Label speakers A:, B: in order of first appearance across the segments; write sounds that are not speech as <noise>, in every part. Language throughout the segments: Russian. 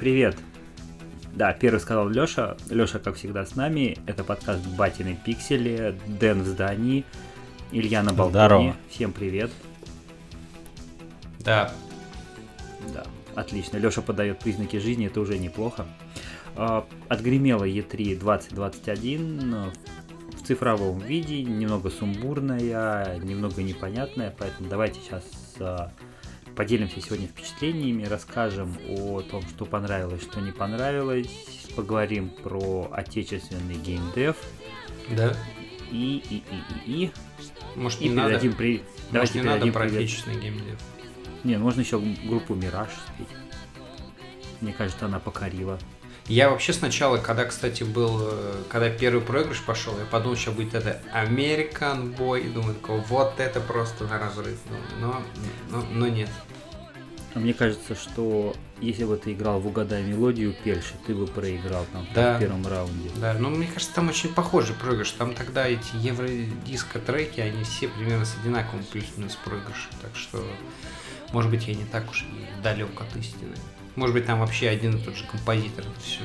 A: Привет. Да, первый сказал Лёша. Лёша, как всегда, с нами. Это подкаст Батины Пиксели. Дэн в здании. Илья на балконе.
B: Здорово.
A: Всем привет.
C: Да.
A: Да, отлично. Лёша подает признаки жизни, это уже неплохо. Отгремела E3 2021 э, в цифровом виде, немного сумбурная, немного непонятная, поэтому давайте сейчас а, поделимся сегодня впечатлениями, расскажем о том, что понравилось, что не понравилось, поговорим про отечественный геймдев
C: Да?
A: и, и, и, и, и,
C: Может,
A: и
C: не надо,
A: при...
C: может,
A: Давайте
C: не надо про
A: привет.
C: отечественный геймдев.
A: Не, ну можно еще группу Мираж спеть. Мне кажется, она покорила.
C: Я вообще сначала, когда, кстати, был, э, когда первый проигрыш пошел, я подумал, что будет это American Boy, и думаю, такой, вот это просто на разрыв. Думаю, Но, но, но нет.
A: А мне кажется, что если бы ты играл в «Угадай мелодию» Пельши, ты бы проиграл там
C: Да.
A: в первом раунде.
C: Да, но мне кажется, там очень похожий проигрыш. Там тогда эти евродиско треки, они все примерно с одинаковым плюс-минус проигрышем. Так что, может быть, я не так уж и далек от истины. Может быть, там вообще один и тот же композитор это все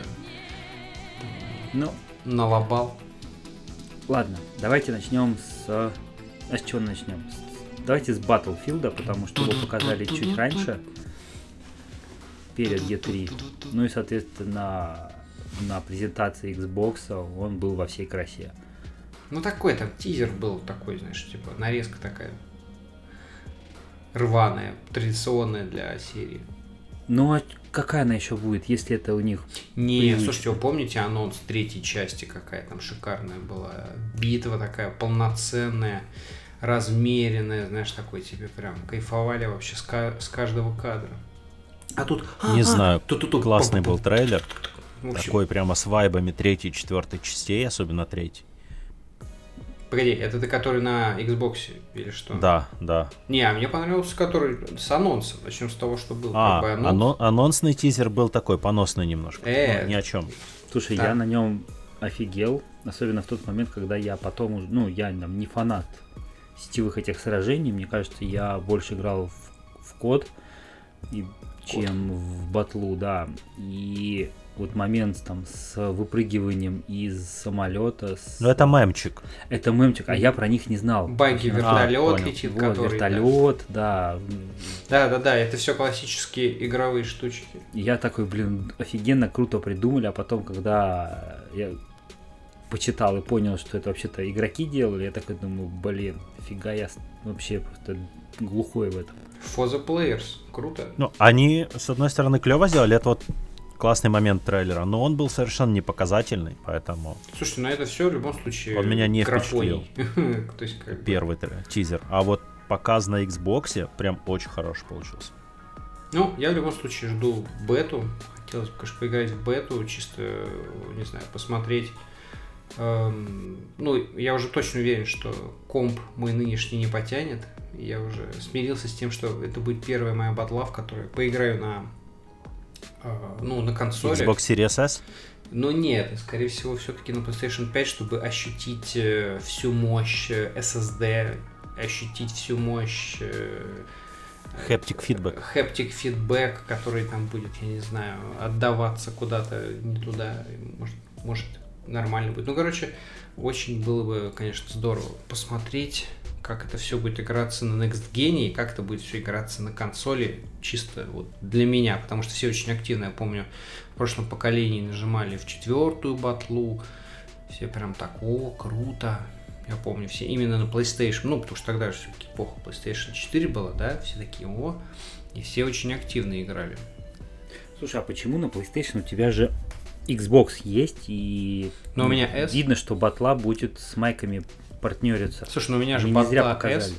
A: Ну,
C: налобал.
A: ладно, давайте начнем с... А с чего начнем? С- Давайте с Battlefield, потому что его показали чуть раньше, перед E3. Ну и, соответственно, на презентации Xbox он был во всей красе.
C: Ну такой там тизер был такой, знаешь, типа нарезка такая рваная, традиционная для серии.
A: Ну а какая она еще будет, если это у них...
C: Не,
A: Привычно.
C: слушайте, вы помните анонс третьей части, какая там шикарная была? Битва такая полноценная, размеренная, знаешь, такой тебе прям кайфовали вообще с, ка- с каждого кадра. А тут...
B: Не
C: а,
B: знаю,
C: тут-тут-тут,
B: классный
C: пу-пу-пу.
B: был трейлер.
C: Общем,
B: Такой прямо с вайбами третьей, четвертой частей, особенно третьей.
C: Погоди, это ты который на Xbox или что?
B: Да, да.
C: Не, а мне понравился который с анонсом. Начнем с того, что был.
B: А,
C: как бы анонс.
B: ано- анонсный тизер был такой, поносный немножко.
C: Э.
B: Ну, ни о чем.
A: Слушай,
C: Да.
A: я на нем офигел, особенно в тот момент, когда я потом, уже- ну, я там не фанат сетевых этих сражений, мне кажется, я больше играл в, в код, и, чем в батлу, да. И вот момент там с выпрыгиванием из самолета, с...
B: Ну, это мемчик.
A: это мемчик, а я про них не знал.
C: Баги, вертолет
B: понял.
C: летит,
A: Вот,
C: который... да.
A: вертолет, да.
C: Да, да, да, это все классические игровые штучки.
A: Я такой, блин, офигенно круто придумали, а потом, когда я почитал и понял, что это вообще-то игроки делали, я такой думаю, блин, фига я вообще просто глухой в этом.
C: For the players. Круто.
B: Ну, они, с одной стороны, клево сделали, это вот классный момент трейлера, но он был совершенно не показательный, поэтому
C: Слушай, ну это все в любом случае
B: Он меня не
C: графоний. <laughs> То есть как бы-
B: первый тре- тизер. А вот показ на Xbox прям очень хороший получился.
C: Ну, я в любом случае жду бету. Хотелось бы, конечно, поиграть в бету, чисто, не знаю, посмотреть. Эм, ну, я уже точно уверен, что комп мой нынешний не потянет. Я уже смирился с тем, что это будет первая моя батла, в которой поиграю на, э, ну, на консоли.
B: Xbox Series S?
C: Но нет, скорее всего, все-таки на PlayStation 5, чтобы ощутить э, всю мощь э, SSD, ощутить всю мощь э,
B: Haptic feedback.
C: Haptic feedback, который там будет, я не знаю, отдаваться куда-то не туда, может, может нормально будет. Ну, короче, очень было бы, конечно, здорово посмотреть, как это все будет играться на Next Gen и как это будет все играться на консоли, чисто вот для меня, потому что все очень активно, я помню, в прошлом поколении нажимали в четвертую батлу, все прям так, о, круто. Я помню, все именно на PlayStation, ну, потому что тогда же все-таки эпоха PlayStation 4 была, да, все такие, о, и все очень активно играли.
A: Слушай, а почему на PlayStation у тебя же Xbox есть и
C: Но у меня S.
A: видно, что батла будет с майками партнериться.
C: Слушай, ну у меня же
A: Они
C: батла
A: показали.
C: S,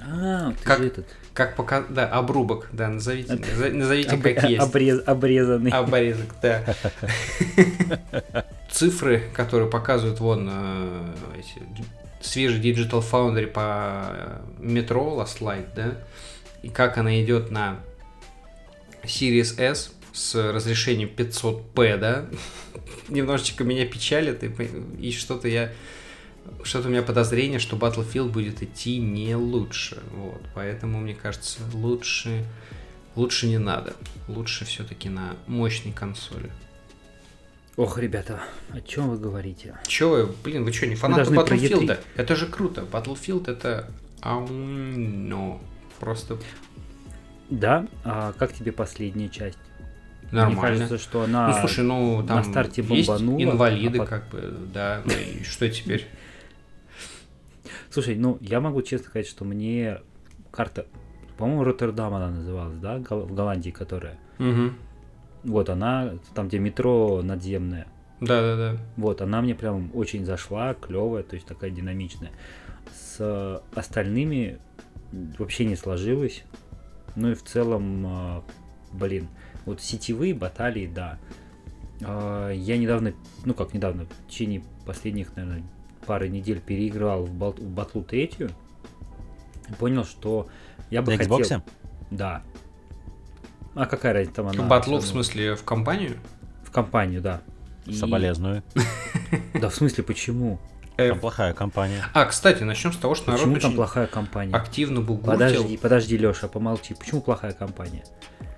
A: А, ты
C: Как-
A: же этот.
C: как пока, да, обрубок, да, назовите, назовите
A: обре-
C: как есть.
A: обрез- обрезанный.
C: Обрезок, да. <laughs> Цифры, которые показывают вон э, эти свежий Digital Foundry по э, метро Last Light, да, и как она идет на Series S с разрешением 500p, да, немножечко меня печалит, и, и что-то я что-то у меня подозрение, что Battlefield будет идти не лучше. Вот. Поэтому, мне кажется, лучше лучше не надо. Лучше все-таки на мощной консоли.
A: Ох, ребята, о чем вы говорите?
C: Че вы, блин, вы что, не фанаты Battlefield?
A: E3.
C: Это же круто. Battlefield это... Ау, но Просто
A: Да, а как тебе последняя часть? Мне
C: нормально.
A: кажется, что она...
C: Ну, слушай, ну, там
A: на старте
C: есть
A: бомбанула,
C: инвалиды,
A: а пот-
C: как бы, да, ну и что теперь? <laughs>
A: Слушай, ну, я могу честно сказать, что мне карта... По-моему, Роттердам она называлась, да, в Голландии, которая. Вот она, там, где метро надземное.
C: Да-да-да.
A: Вот, она мне прям очень зашла, клевая, то есть такая динамичная. С остальными вообще не сложилось. Ну и в целом, а, блин, вот сетевые баталии, да. А, Я недавно, ну как недавно, в течение последних, наверное, пары недель переиграл в, бал- в батлу третью. И понял, что я бы
B: На
A: хотел...
B: Xbox?
A: Да. А какая разница там она?
C: В батлу, в смысле, в компанию?
A: В компанию, да. И-
B: Соболезную. <laughs>
A: Да в смысле, почему?
C: Э,
B: Там плохая компания.
C: А, кстати, начнем с того, что народ
A: Почему там
C: очень
A: плохая компания?
C: активно бугуртил.
A: Подожди, подожди, Леша, помолчи. Почему плохая компания?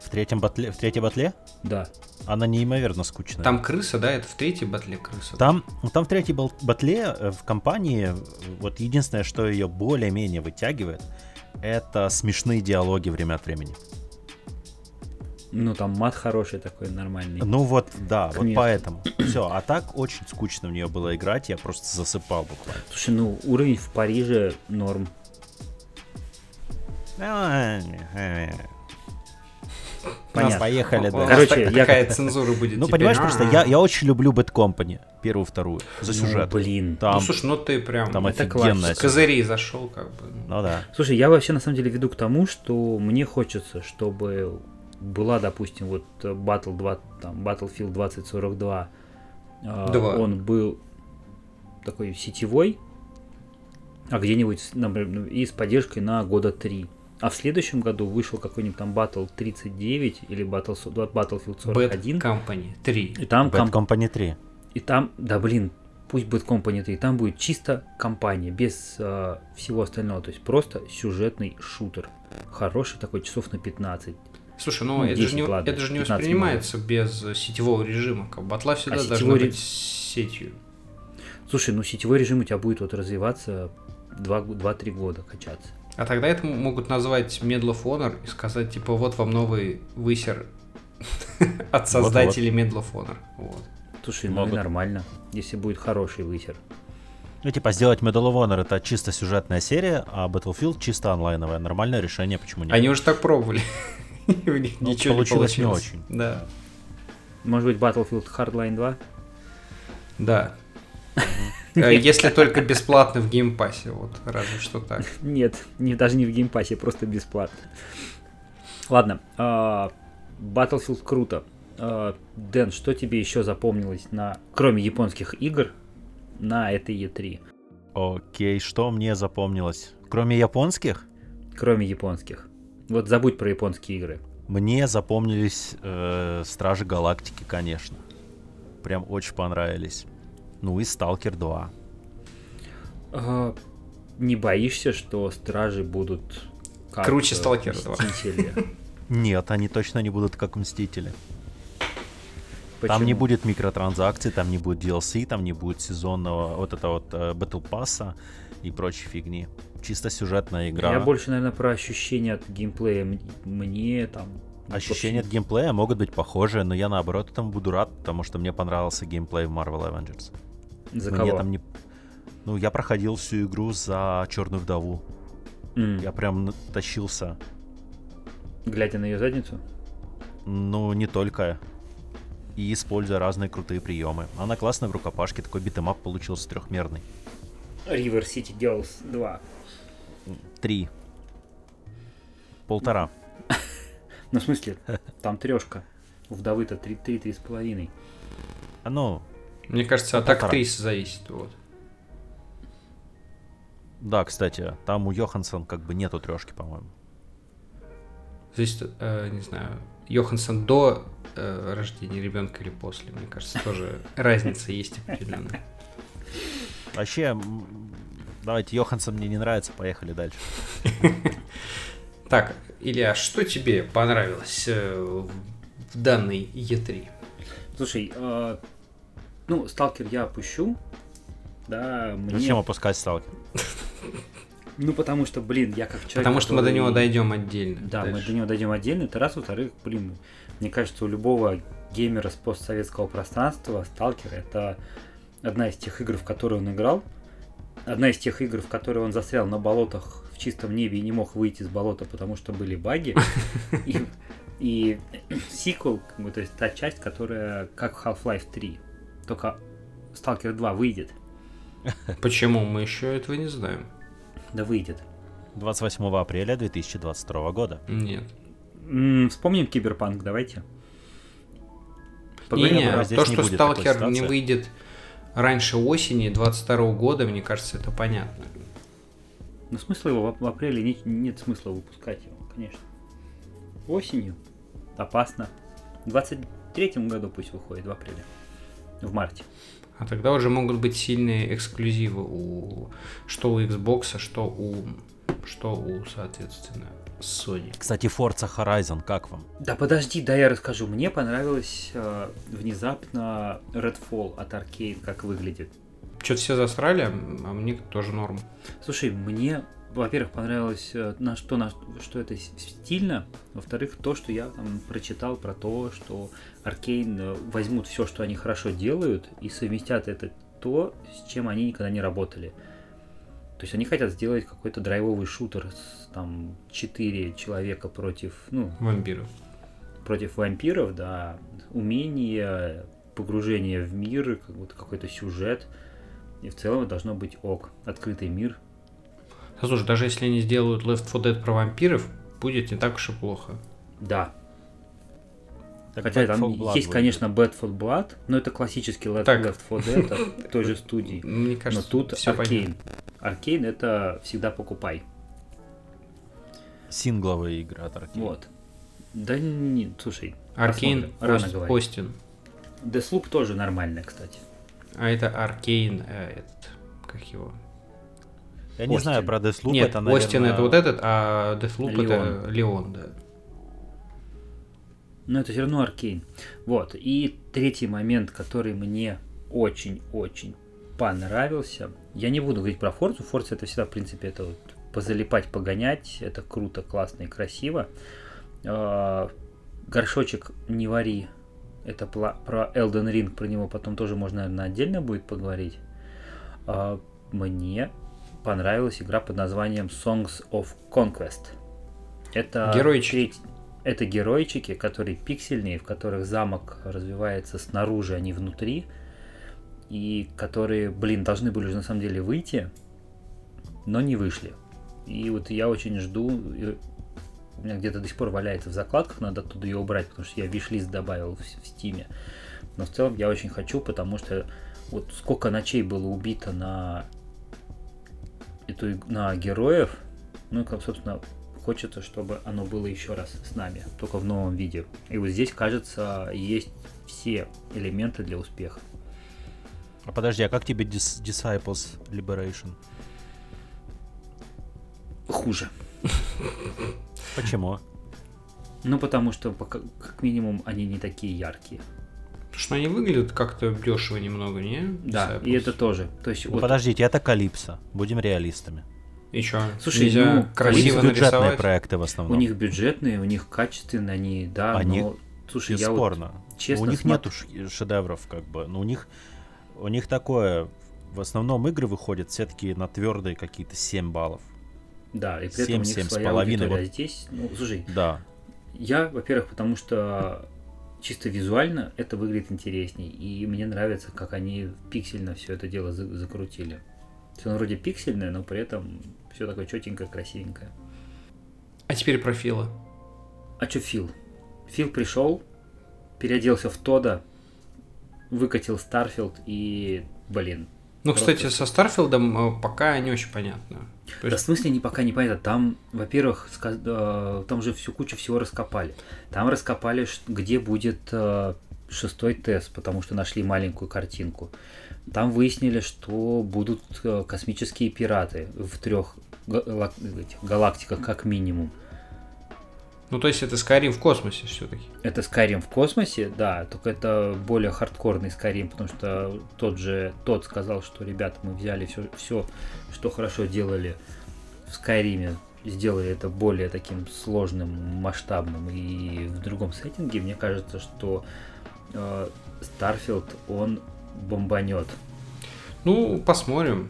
B: В третьем батле, в третьей батле
A: Да.
B: она неимоверно скучная.
C: Там крыса, да, это в третьей батле крыса.
B: Там, там в третьей батле э, в компании, вот единственное, что ее более-менее вытягивает, это смешные диалоги время от времени.
A: Ну, там мат хороший такой, нормальный.
B: Ну вот, да, вот
A: Конечно.
B: поэтому. Все, а так очень скучно в нее было играть, я просто засыпал буквально.
A: Слушай, ну, уровень в Париже норм. Понятно.
B: Поехали, да.
A: Короче,
C: так-
A: я
C: такая
A: как-
C: цензура будет.
B: Ну,
C: теперь.
B: понимаешь, просто я, я очень люблю Bad Company, первую, вторую, за
A: Ну,
B: сюжет.
A: блин.
C: Ну,
B: Там,
C: слушай, ну ты прям
B: там
A: это
B: офигенная
C: с козырей зашел, как бы.
B: Ну да.
A: Слушай, я вообще на самом деле веду к тому, что мне хочется, чтобы была, допустим, вот э, Battle 2, там, Battlefield 2042, э,
C: Два.
A: он был такой сетевой, а где-нибудь, например, ну, и с поддержкой на года 3. А в следующем году вышел какой-нибудь там Battle 39 или Battle, Battlefield
C: Bad
A: 41.
C: Company 3.
A: И там,
B: Bad
A: ком-
B: Company 3.
A: и там, да блин, пусть будет Company 3, там будет чисто компания, без э, всего остального. То есть просто сюжетный шутер. Хороший такой, часов на 15.
C: Слушай, ну,
A: Ну,
C: это,
A: 10,
C: же не,
A: ладно,
C: это же не
A: 15
C: воспринимается без э, сетевого режима. Как батла всегда
A: А
C: должна
A: ре-
C: быть сетью.
A: Слушай, ну сетевой режим у тебя будет вот развиваться 2-3 года качаться.
C: А тогда это могут назвать Medal of Honor и сказать, типа, вот вам новый высер <laughs> от создателей Medal of Honor. Вот.
A: Слушай, ну нормально, если будет хороший высер.
B: Ну, типа, сделать Medal of Honor это чисто сюжетная серия, а Battlefield чисто онлайновая. Нормальное решение, почему нет?
C: Они уже так пробовали. <laughs> И у них
B: Ну,
C: ничего не
B: получилось не очень.
C: Да.
A: Может быть, Battlefield Hardline 2?
C: Да. Э, Если только бесплатно в Game Pass е, вот, разве что так.
A: Нет, не, даже не в Game Pass е, просто бесплатно. Ладно, а, Battlefield круто. А, Дэн, что тебе еще запомнилось, на, кроме японских игр, на этой E3?
B: Окей, что мне запомнилось? Кроме японских,
A: Кроме японских. Вот забудь про японские игры.
B: мне запомнились э, Стражи Галактики, конечно. Прям очень понравились. Ну и Сталкер 2.
A: А, не боишься, что стражи будут как
C: Круче
A: э,
C: Сталкера 2?
A: Мстители?
B: Нет, они точно не будут как Мстители. Там не
A: Почему?
B: будет микротранзакций, там не будет DLC, там не будет сезонного вот это вот э, Battle Pass и прочей фигни. Чисто сюжетная игра.
A: Я больше, наверное, про ощущения от геймплея. Мне там...
B: Ощущения от геймплея могут быть похожие, но я наоборот этому буду рад, потому что мне понравился геймплей в Marvel Avengers.
A: За
B: Мне
A: кого?
B: там не... Ну, я проходил всю игру за Черную вдову.
A: М,
B: Я прям тащился.
A: Глядя на ее задницу?
B: Ну, не только. И используя разные крутые приемы. Она классная в рукопашке, такой beat 'em up получился трехмерный.
A: River City Girls 2.
B: Три. Полтора. <laughs>
A: Ну, в смысле, там трешка. У вдовы-то 3 с половиной.
B: А Ну,
C: Мне кажется, от актрисы зависит. Вот.
B: да, кстати, там у Йоханссон как бы нету трешки, по-моему.
C: Здесь, э, не знаю, Йоханссон до э, рождения ребенка или после, мне кажется, тоже разница есть определенная.
B: Вообще, давайте, Йоханссон мне не нравится, поехали дальше. <laughs>
C: Так, Илья, что тебе понравилось э, в данной E3?
A: Слушай, э, ну, сталкер я опущу. Да, мне...
B: Зачем опускать сталкер? <laughs>
A: Ну, потому что, блин, я как человек...
C: Потому что мы до
A: который-
C: него дойдем отдельно.
A: Да, мы
C: дальше.
A: до него дойдем отдельно. Это раз, во-вторых, блин, мне кажется, у любого геймера с постсоветского пространства Сталкер это одна из тех игр, в которые он играл. Одна из тех игр, в которые он застрял на болотах в чистом небе и не мог выйти из болота, потому что были баги. <laughs> И, и сиквел, как бы, то есть та часть, которая как Half-Life 3. Только Сталкер 2 выйдет. <laughs>
C: Почему? Мы еще этого не знаем.
A: Да выйдет.
B: 28 апреля 2022 года.
C: Нет.
A: М, Вспомним Киберпанк, давайте.
C: Не,
A: Поговорим
C: не,
B: здесь
C: то,
B: не
C: что Сталкер не выйдет раньше осени 22 года, мне кажется, это понятно.
A: Ну, смысла его в, апреле нет, нет смысла выпускать его, конечно. Осенью. Опасно. В 23 году пусть выходит в апреле. В марте.
C: А тогда уже могут быть сильные эксклюзивы у что у Xbox, что у что у, соответственно, Sony.
B: Кстати, Forza Horizon, как вам?
A: Да подожди, да я расскажу. Мне понравилось э, внезапно Redfall от Arcane, как выглядит.
C: Что-то все засрали, а мне тоже норм.
A: Слушай, мне, во-первых, понравилось, э, на что, на, что это стильно. Во-вторых, то, что я там прочитал про то, что Аркейн э, возьмут все, что они хорошо делают, и совместят это то, с чем они никогда не работали. То есть они хотят сделать какой-то драйвовый шутер с там 4 человека против, ну,
C: Вампиров.
A: против вампиров, да, умение, погружение в мир, как будто какой-то сюжет. И в целом должно быть ок. Открытый мир,
C: слушай, даже если они сделают Left 4 Dead про вампиров, будет не так уж и плохо.
A: Да.
B: Так
A: Хотя
B: Back
A: там
B: 4 Blood
A: есть, конечно, Bad for Blood, но это классический Left,
C: Так.
A: Left 4 Dead <laughs> той же студии.
C: Мне
A: Но
C: кажется,
A: тут
C: все
A: Аркейн. Аркейн это всегда покупай.
B: Сингловые игры от Arcane.
A: Вот. Да не, слушай,
C: Аркейн.
A: Рано говорить.
C: Остин.
A: Deathloop тоже нормальная, кстати.
C: А это Аркейн, э, этот, как его?
B: Я не
A: Остин.
B: знаю про Deathloop,
C: Нет,
B: это, наверное...
C: Остин это вот этот, а Deathloop это.
A: Леон,
C: да.
A: Но это все равно Аркейн. Вот. И третий момент, который мне очень-очень понравился. Я не буду говорить про Форцу. Форца это всегда, в принципе, это вот позалипать, погонять. Это круто, классно и красиво. А, Горшочек не вари. Это про Elden Ring, про него потом тоже можно, наверное, отдельно будет поговорить. А, Мне понравилась игра под названием Songs of Conquest. Это
C: Геройчики.
A: треть- это геройчики, которые пиксельные, в которых замок развивается снаружи, а не внутри. И которые, блин, должны были уже на самом деле выйти, но не вышли. И вот я очень жду. и У меня где-то до сих пор валяется в закладках, надо оттуда ее убрать, потому что я виш-лист добавил в, в стиме. Но в целом я очень хочу, потому что вот сколько ночей было убито на эту, на героев, ну, как, собственно, хочется, чтобы оно было еще раз с нами, только в новом виде. И вот здесь, кажется, есть все элементы для успеха.
B: А подожди, а как тебе Dis- Disciples Liberation?
A: Хуже.
B: Почему?
A: Ну, потому что, пока- как минимум, они не такие яркие.
C: Потому что они выглядят как-то дешево немного, не?
A: Да,
C: Disciples?
A: и это тоже. То есть,
B: Ну,
A: вот,
B: подождите, это Калипсо. Будем реалистами.
C: И чё,
A: Слушай,
C: нельзя
A: ну,
B: У них
C: красиво
B: бюджетные
C: нарисовать?
B: проекты в
A: у
B: основном.
A: них бюджетные, у них качественные, они, да,
B: Они-
A: но, слушай, я вот
B: Бесспорно.
A: честно
B: у них
A: смотрю-
B: нету шедевров, как бы. Но у них у них такое. В основном игры выходят все-таки на твердые какие-то 7 баллов.
A: Да, и при этом у них
B: 7-7 с
A: своя
B: половиной,
A: аудитория.
B: вот.
A: Здесь, ну, слушай,
B: Да.
A: я, во-первых, потому что чисто визуально это выглядит интересней, и мне нравится, как они пиксельно все это дело за- закрутили. Все вроде пиксельное, но при этом все такое четенькое, красивенькое.
C: А теперь про Фила.
A: А чё Фил? Фил пришел, переоделся в Тода, выкатил Starfield и, блин.
C: Ну,
A: Просто-
C: кстати, со Starfield ом э, пока не очень понятно.
A: Да в смысле не пока не понятно. Там, во-первых, э, там же всю кучу всего раскопали. Там раскопали, где будет э, шестой TES, потому что нашли маленькую картинку. Там выяснили, что будут э, космические пираты в трех галактиках как минимум.
C: Ну, то есть это Skyrim в космосе все-таки.
A: Это Skyrim в космосе, да, только это более хардкорный Skyrim, потому что тот же тот сказал, что ребята, мы взяли все, все что хорошо делали в Skyrim, сделали это более таким сложным, масштабным и в другом сеттинге. Мне кажется, что э, Starfield он бомбанет.
C: Ну, посмотрим.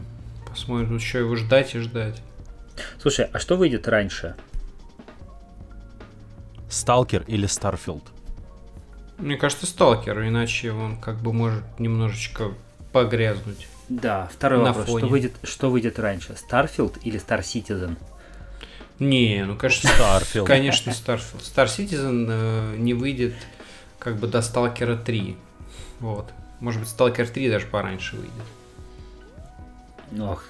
C: Посмотрим, еще его ждать и ждать.
A: Слушай, а что выйдет раньше?
B: Сталкер или Starfield?
C: Мне кажется, Сталкер, иначе он как бы может немножечко погрязнуть.
A: Да, второй
C: На
A: вопрос.
C: фоне.
A: Что выйдет, что выйдет раньше? Starfield или Star Citizen?
C: Не, ну, конечно,
B: Starfield.
C: конечно, Starfield. Star Citizen э, не выйдет как бы до Сталкера 3. Вот. Может быть, Сталкер 3 даже пораньше выйдет.
A: Ох.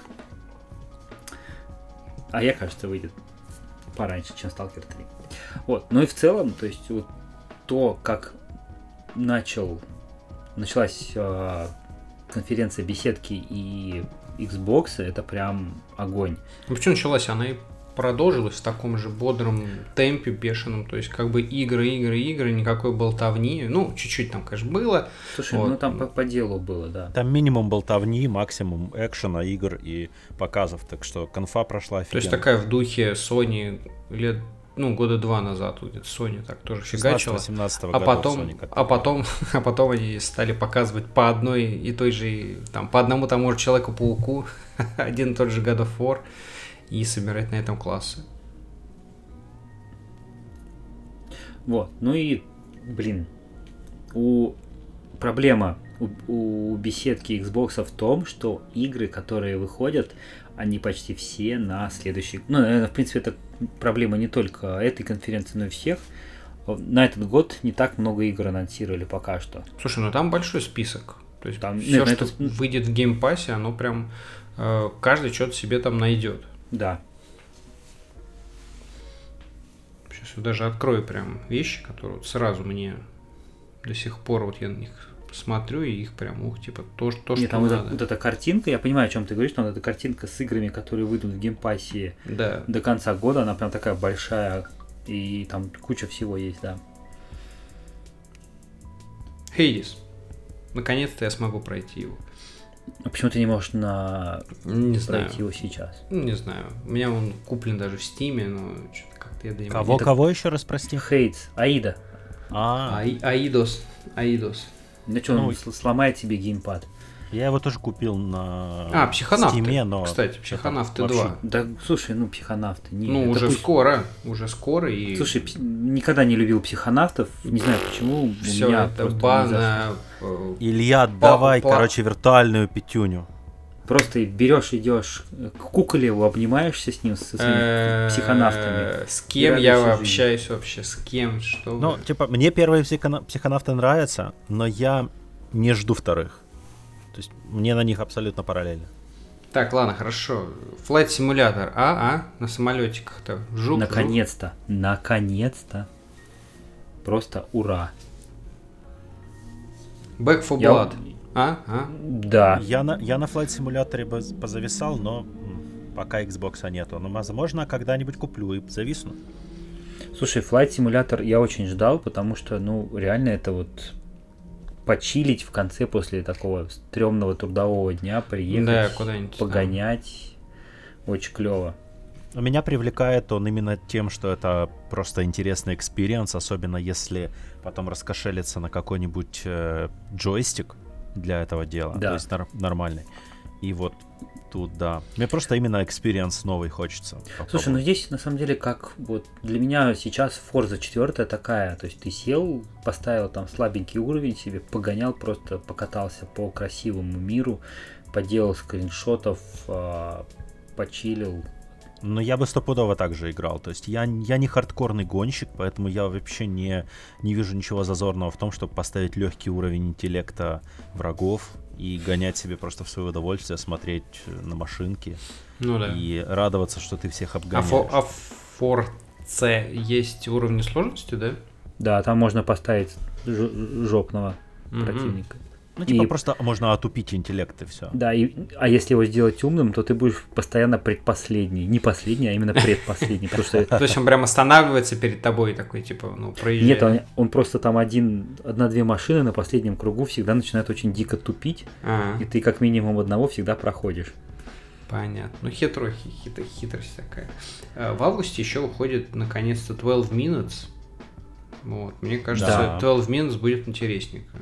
A: А я, кажется, выйдет пораньше, чем Stalker 3. Вот. Ну и в целом, то есть вот то, как начал началась э, конференция беседки и Xbox, это прям огонь.
C: Ну, почему началась? Она и продолжилась в таком же бодром темпе, бешеном. То есть, как бы игры, игры, игры, никакой болтовни. Ну, чуть-чуть там, конечно, было.
A: Слушай,
C: Вот.
A: ну там по, по делу было, да.
B: Там минимум болтовни, максимум экшена, игр и показов. Так что конфа прошла
C: То есть,
B: офигенно.
C: такая в духе Sony лет, ну, года два назад где-то Sony так тоже фигачила.
B: 16-17
C: А
B: годов
C: потом, а потом, <laughs> а потом они стали показывать по одной и той же, там, по одному тому же Человеку-пауку, <laughs> один и тот же God of War, и собирать на этом классы.
A: Вот. Ну и, блин, у проблема у, у беседки Xbox в том, что игры, которые выходят, они почти все на следующий... Ну, наверное, в принципе, это проблема не только этой конференции, но и всех. На этот год не так много игр анонсировали пока что.
C: Слушай, ну там большой список. То есть
A: Там-
C: все,
A: нет,
C: что
A: это-
C: выйдет в Game Pass е, оно прям э, каждый что-то себе там найдет.
A: Да.
C: Сейчас я даже открою прям вещи, которые вот сразу мне до сих пор вот я на них смотрю и их прям, ух, типа, то, то
A: Нет,
C: что
A: там вот,
C: надо.
A: эта- вот эта картинка, я понимаю, о чем ты говоришь, но вот эта картинка с играми, которые выйдут в Game Pass е
C: Да.
A: до конца года, она прям такая большая, и там куча всего есть, да.
C: Hades. Наконец-то я смогу пройти его.
A: А почему ты не можешь на
C: Не знаю.
A: его сейчас?
C: Ну, не знаю. У меня он куплен даже в Стиме, но что-то как-то я до него
B: Кого, кого еще раз, прости?
A: Хейтс, Аида.
B: А,
C: Аи- Аидос. Аидос.
A: Ну что, он сл- сломает себе геймпад.
B: Я его тоже купил на
C: А, психонавты.
B: Стиме, но...
C: Кстати, психонавты
B: вообще-
C: 2.
A: Да, слушай, ну психонавты. Не,
C: Ну, уже
A: пусть-
C: скоро. Уже скоро. И
A: Слушай, пс- никогда не любил психонавтов. Не знаю почему.
C: все
A: меня
C: это бана. э,
B: Илья, давай,
C: па-
B: короче, виртуальную пятюню.
A: Просто берешь, идешь к Куколеву, обнимаешься с ним, со своими
C: э,
A: психонавтами.
C: С кем я общаюсь вообще? С кем? Что?
B: Ну,
C: вы?
B: типа, мне первые психона- психонавты нравятся, но я не жду вторых. То есть мне на них абсолютно параллельно.
C: Так, ладно, хорошо. Flight Simulator. А, а? На самолетиках-то. Жук, жук.
A: Наконец-то. Наконец-то. Просто ура.
C: Back for
A: Я-
C: Blood. А? А?
A: Да.
B: Я на, я на Flight Simulator позависал, но пока Xbox нету. Но, возможно, когда-нибудь куплю и зависну.
A: Слушай, Flight Simulator я очень ждал, потому что, ну, реально это вот почилить в конце после такого стрёмного трудового дня, приехать,
C: Да, куда-нибудь там.
A: погонять. Очень клево.
B: Меня привлекает он именно тем, что это просто интересный experience, особенно если потом раскошелиться на какой-нибудь э, джойстик для этого дела,
A: Да.
B: то есть нар- нормальный. И вот тут, да. Мне просто именно experience новый хочется.
A: Слушай, ну
B: попробовать.
A: здесь на самом деле как вот для меня сейчас Forza 4 такая, то есть ты сел, поставил там слабенький уровень себе, погонял, просто покатался по красивому миру, поделал скриншотов, а, почилил.
B: Но я бы стопудово так же играл. То есть я, я не хардкорный гонщик, поэтому я вообще не, не вижу ничего зазорного в том, чтобы поставить легкий уровень интеллекта врагов и гонять себе просто в свое удовольствие, смотреть э, на машинки
C: Ну да.
B: и радоваться, что ты всех
C: А,
B: обгоняешь.
C: фо, а в Forza есть уровни сложности, да?
A: Да, там можно поставить жопного
C: Мгм.
A: противника.
B: Ну, типа
A: И-
B: просто можно отупить интеллект и все.
A: Да, и, а если его сделать умным, то ты будешь постоянно предпоследний. Не последний, а именно предпоследний.
C: То есть он прям останавливается перед тобой такой, типа, ну, проезжай.
A: нет, он, просто там один, одна-две машины на последнем кругу всегда начинают очень дико тупить, и ты как минимум одного всегда проходишь.
C: понятно. Ну, хитро, хи- хитро- хитрость такая. А, В августе еще выходит, наконец-то, 12 Minutes. Вот, мне кажется,
B: Да.
C: 12 Minutes будет интересненько.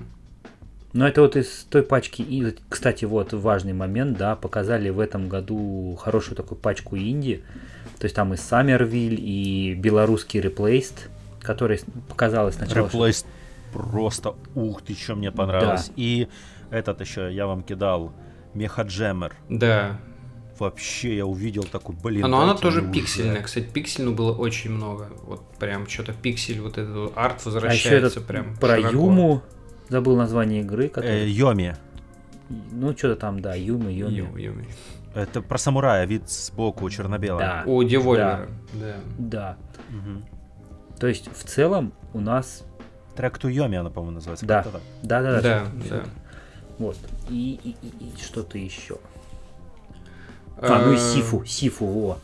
A: Но это вот из той пачки, и, кстати, вот важный момент, да, показали в этом году хорошую такую пачку инди, то есть там и Саммервиль, и белорусский Replaced, который показалось сначала, что-
B: Реплейс просто, ух ты, что мне понравилось. И этот еще я вам кидал, Мехаджемер.
C: Да.
B: Вообще я увидел такой, блин.
C: А, но она
B: дайте
C: тоже
B: уже.
C: пиксельная. Кстати, пиксельную было очень много. Вот прям что-то пиксель, вот этот арт
A: а еще
C: возвращается
A: этот
C: прям
A: про
C: широко.
A: Юму, забыл название игры,
B: Э,
A: который,
B: Йоми.
A: ну что-то там, да, Юми.
C: Ю- Юми.
B: Это про самурая, вид сбоку черно-белый.
A: Да.
C: У Девольвера. Да.
A: Да.
B: Мгм.
A: То есть в целом у нас,
B: Трек to Йоми она, по-моему, называется.
A: Да. да, да,
C: Да,
A: всё-
C: да.
A: всё. вот, и, и- и- и что-то еще. А, ну и
C: Э,
A: Сифу, Сифу, во.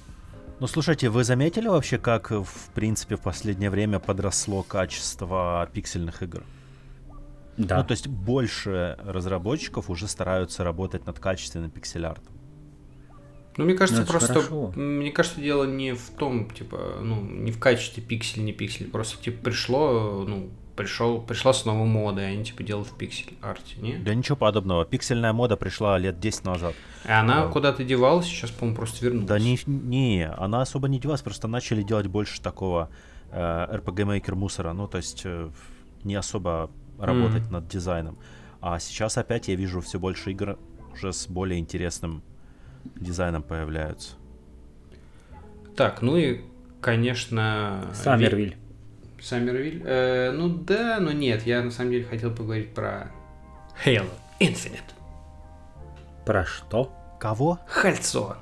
B: Ну, слушайте, вы заметили вообще, как, э, в принципе, в последнее время подросло качество пиксельных игр?
A: Да.
B: Ну, то есть больше разработчиков уже стараются работать над качественным пиксель-артом.
C: Ну, мне кажется,
A: Ну,
C: просто...
A: хорошо.
C: Мне кажется, дело не в том, типа, ну, не в качестве пиксель, не пиксель. Просто, типа, пришло, ну, пришел, пришла снова мода, и они, типа, делают в пиксель-арте, не?
B: Да ничего подобного. Пиксельная мода пришла лет 10 назад.
C: И она
B: Да.
C: куда-то девалась, сейчас, по-моему, просто вернулась.
B: Да не, не, она особо не девалась, просто начали делать больше такого э, RPG-мейкер мусора, ну, то есть э, не особо работать над дизайном. А сейчас опять я вижу все больше игр уже с более интересным дизайном появляются.
C: Так, ну и, конечно...
A: Саммервиль.
C: Ви- Саммервиль? Э, ну да, но нет, я на самом деле хотел поговорить про Halo Infinite.
A: Про что?
B: Кого?
C: Хальцо.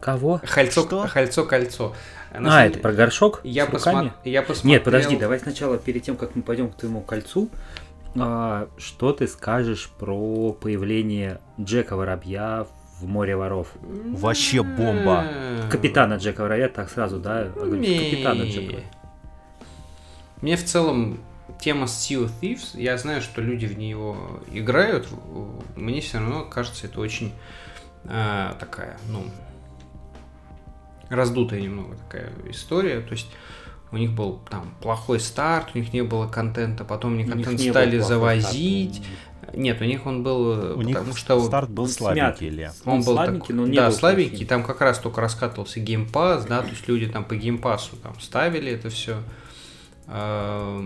A: Кого?
C: Хальцо,
B: Что?
C: хальцо, кольцо. На
A: а,
C: самом
A: это
C: деле,
A: про горшок
C: я,
A: с руками?
C: посмо- я посмотрел...
A: Нет, подожди, давай сначала, перед тем, как мы пойдем к твоему кольцу, а, что ты скажешь про появление Джека Воробья в море воров?
B: Вообще бомба.
A: Капитана Джека Воробья, так сразу, да? Капитана Джека.
C: Мне в целом тема с Sea of Thieves, я знаю, что люди в нее играют, мне все равно кажется, это очень э, такая, ну, раздутая немного такая история. То есть у них был там плохой старт, у них не было контента, потом они
A: У них
C: контент стали завозить.
A: старт.
C: Нет, у них он был, э,
B: У них
C: потому что
B: старт был
A: он
B: слабенький. Илья.
C: он, был
A: слабенький,
C: такой-
A: но он не
C: да,
A: был
C: слабенький,
A: плохим.
C: там как раз только раскатывался геймпас, да, то есть люди там по геймпасу там ставили это все. То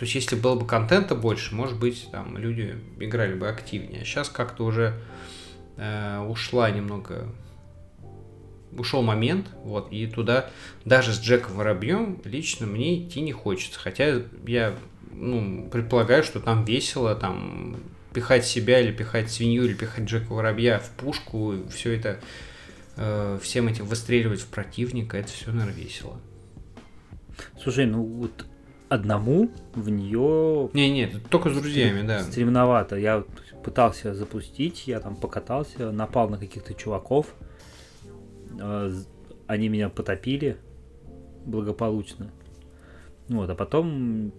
C: есть если было бы контента больше, может быть, там люди играли бы активнее. А сейчас как-то уже э, ушла немного ушел момент, вот, и туда даже с Джеком Воробьем лично мне идти не хочется. Хотя я ну, предполагаю, что там весело, там пихать себя или пихать свинью или пихать Джека Воробья в пушку, все это э, всем этим выстреливать в противника, это все, наверное, весело.
A: Слушай, ну вот одному в нее
C: Не, нет, только с друзьями, да.
A: стремновато. Я пытался запустить, я там покатался, напал на каких-то чуваков. З- Они меня потопили благополучно. Вот, а потом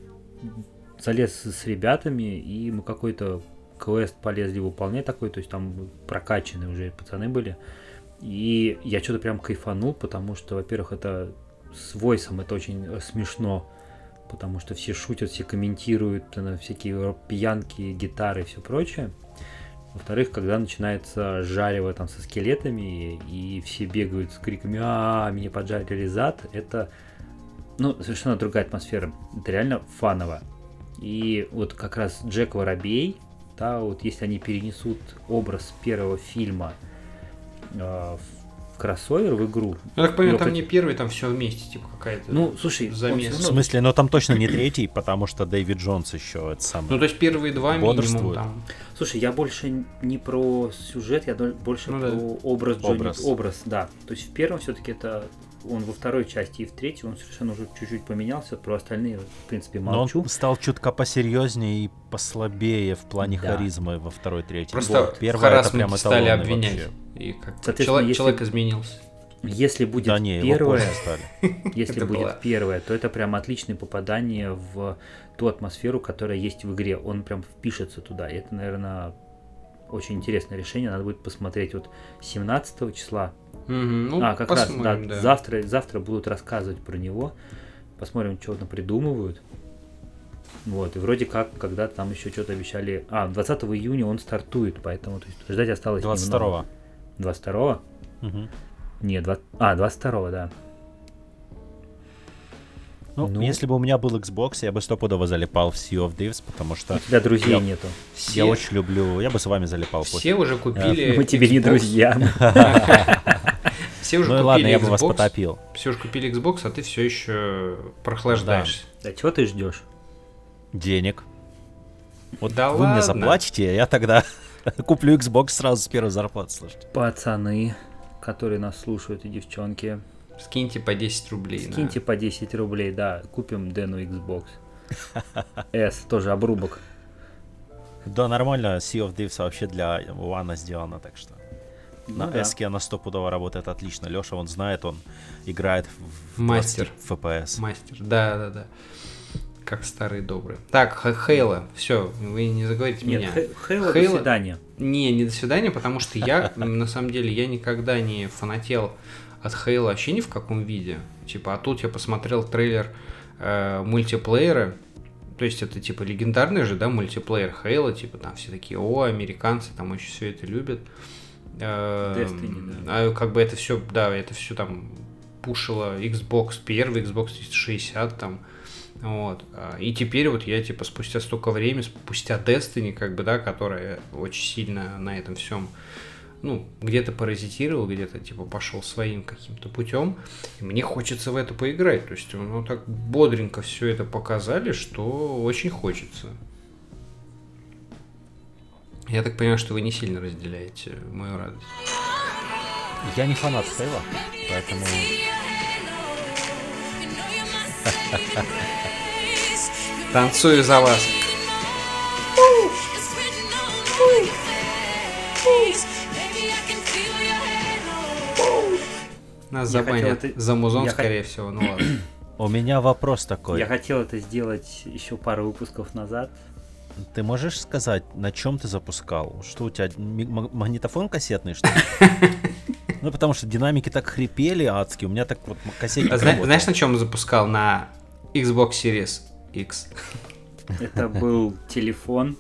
A: залез с ребятами, и мы какой-то квест полезли выполнять такой, то есть там прокачанные уже пацаны были. И я что-то прям кайфанул, потому что, во-первых, это с войсом это очень э, смешно, потому что все шутят, все комментируют на всякие пьянки, гитары и все прочее. Во-вторых, когда начинается жарево там со скелетами, и все бегают с криками а меня поджарили зад, это ну, совершенно другая атмосфера. Это реально фаново. И вот как раз Джек Воробей, да, вот если они перенесут образ первого фильма э, в кроссовер, в игру,
C: Ну, я так понимаю,
A: Ну,
C: там
A: хоть-
C: не первый, там все вместе, типа какая-то.
A: ну, слушай, он
C: Замес.
A: всё
B: В смысле, но там точно не третий, потому что Дэвид Джонс еще это самое.
C: Ну, то есть первые два минимум там.
A: Слушай, я больше не про сюжет, я больше
C: Ну
A: про
C: да.
A: образ Джонни.
B: Образ.
A: Образ. да. То есть в первом все-таки это он во второй части и в третьей, он совершенно уже чуть-чуть поменялся, про остальные, в принципе,
B: Но
A: молчу.
B: он стал чутка посерьезнее и послабее в плане
A: Да.
B: харизмы во второй, третьей.
C: Просто
B: Вот. Первая это
C: харассменте
B: прям
C: стали обвинять.
B: вообще.
C: И как
A: Соответственно,
C: человек,
A: если-
C: человек изменился.
A: Если будет
B: Да не,
A: первое, <laughs> если будет первое, то это прям отличное попадание в ту атмосферу, которая есть в игре. Он прям впишется туда. И это, наверное, очень интересное решение. Надо будет посмотреть вот 17 числа.
C: Мгм, ну,
A: а, как раз, да,
C: да.
A: завтра, завтра будут рассказывать про него. Посмотрим, что там придумывают. Вот, и вроде как, когда там еще что-то обещали... А, 20 июня он стартует, поэтому то есть, ждать осталось
B: 22-го.
A: 22
B: Мгм.
A: Нет, 20... а, 22 да.
B: Ну,
A: Ну.
B: если бы у меня был Xbox, я бы стопудово залипал в Sea of Thieves, потому что
A: У тебя друзей
B: я-
A: нету.
C: Все,
B: я очень люблю... Я бы с вами залипал. после.
C: все уже купили
A: Мы тебе не друзья. <laughs> <laughs>
C: Все уже
B: Ну и
C: купили
B: ладно, я бы вас потопил.
C: Все уже купили Xbox, а ты все еще прохлаждаешься.
A: Да чего ты ждешь?
B: Денег. Вот
C: Да
B: вы мне
C: ладно.
B: заплатите, а я тогда <laughs> куплю Xbox сразу с первой зарплаты, слушайте.
A: Пацаны, которые нас слушают, и девчонки,
C: Скиньте по 10 рублей. на-
A: скиньте по 10 рублей, да, купим Дэну Xbox. S, <laughs> тоже обрубок.
B: Да, нормально, Sea of Thieves вообще для One сделано, так что. На
A: Ну да.
B: S она стопудово работает отлично. Леша, он знает, он играет в
C: Мастер.
B: 20 FPS.
C: Мастер. Да, да, да. Как старые добрые. Так, Хейла. Все, вы не заговорите
A: Нет,
C: меня.
A: Хей- Хейла, до
C: Хейла-
A: свидания.
C: Не, не до свидания, потому что я, на самом деле, я никогда не фанател от Хейла вообще ни в каком виде. Типа, а тут я посмотрел трейлер э, мультиплеера. То есть это типа легендарный же, да, мультиплеер Хейла, типа там все такие, о, американцы там очень все это любят. Э,
A: Destiny,
C: а как бы это все, да, это все там пушило Xbox, первый Xbox 360 там, вот. А, И теперь вот я, типа, спустя столько времени, спустя Destiny, как бы, да, которая очень сильно на этом всем, ну, где-то паразитировал, где-то, типа, пошел своим каким-то путем, и мне хочется в это поиграть. То есть, ну, так бодренько все это показали, что очень хочется. Я так понимаю, что вы не сильно разделяете мою радость.
B: Я не фанат Хейла, поэтому... <laughs>
C: Танцую за вас. Нас
A: Я
C: забанят
A: это-
C: за музон,
A: я
C: скорее всего, ну ладно. <clears throat>
B: У меня вопрос такой.
A: Я хотел это сделать еще пару выпусков назад.
B: Ты можешь сказать, на чем ты запускал? Что у тебя, магнитофон кассетный, что ли? <laughs> Ну, потому что динамики так хрипели адски, у меня так вот кассетник
C: А зна- знаешь, на чем запускал? На Xbox Series X.
A: Это был <laughs> телефон.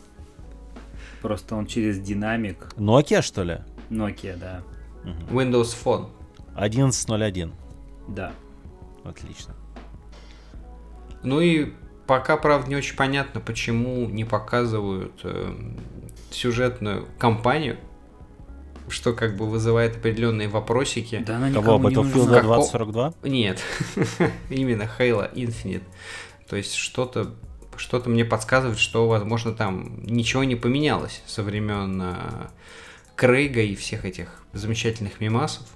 A: Просто он через динамик.
B: Nokia, что ли?
A: Nokia, да.
C: Windows Phone.
B: 11.01.
A: Да.
B: Отлично.
C: Ну и пока, правда, не очень понятно, почему не показывают эм, сюжетную кампанию, что как бы вызывает определенные вопросики.
A: Да она
B: Кого,
A: никому не
B: Battlefield
A: нужна.
C: Како-
B: 2042?
C: Нет, <laughs> именно Halo Infinite. То есть что-то что-то мне подсказывает, что, возможно, там ничего не поменялось со времен э, Крейга и всех этих замечательных мимасов.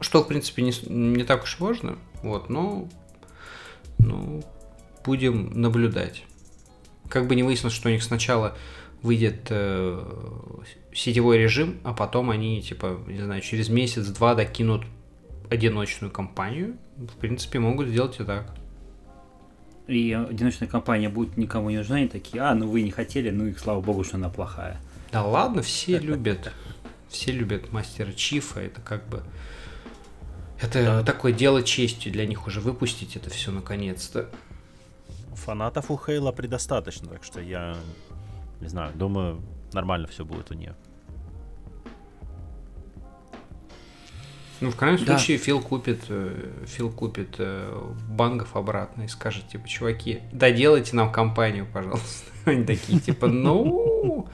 C: Что, в принципе, не, не так уж важно. Вот, но ну, будем наблюдать. Как бы не выяснилось, что у них сначала выйдет э, сетевой режим, а потом они, типа, не знаю, через месяц-два докинут одиночную кампанию. В принципе, могут сделать и так.
A: И одиночная компания будет никому не нужна, и такие, а, ну вы не хотели, ну и слава богу, что она плохая.
C: Да ладно, все любят. Все любят мастера Чифа. Это как бы... Это такое дело чести для них уже выпустить это все наконец-то.
B: Фанатов у Хейла предостаточно, так что я не знаю, думаю, нормально все будет у нее.
C: Ну, в крайнем
A: Да.
C: случае, Фил купит, э, Фил купит э, бангов обратно и скажет, типа, чуваки, доделайте нам компанию, пожалуйста. <laughs> Они такие, типа, <laughs> ну,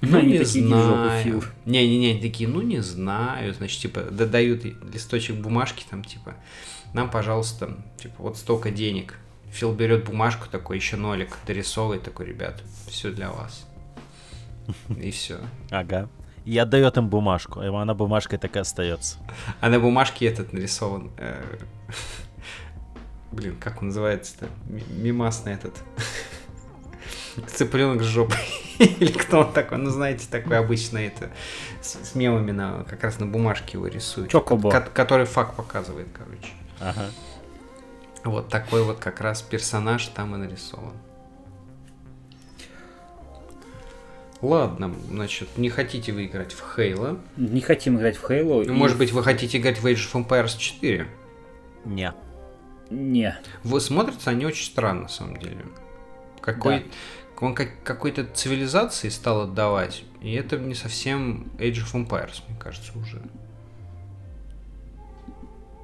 C: ну,
A: Они
C: не
A: такие, «Иди в жопу,
C: знаю.
A: Фил».
C: Не-не-не, они такие, ну, не знаю. Значит, типа, додают листочек бумажки, там, типа, нам, пожалуйста, типа, вот столько денег. Фил берет бумажку такой, еще нолик, дорисовывает такой, ребят, все для вас. И все.
B: Ага. И отдает им бумажку. И она бумажкой так и остается.
C: А на бумажке этот нарисован. э, Блин, как он называется-то? М- Мимасный этот. Цыпленок с жопой. <laughs> Или кто он такой? Ну, знаете, такой обычно это с, с мемами на, как раз на бумажке его рисуют.
A: Чокобо.
C: Ко- который факт показывает, короче.
B: Ага.
C: Вот такой вот как раз персонаж там и нарисован. Ладно, значит, не хотите вы играть в Хейла.
A: Не хотим играть в Halo.
C: Ну,
A: и-
C: Может быть, вы хотите играть в Age of Empires 4?
B: Не.
A: Не.
C: Вы смотрятся они очень странно, на самом деле. Какой, Он как, какой-то цивилизации стал отдавать, и это не совсем Age of Empires, мне кажется, уже.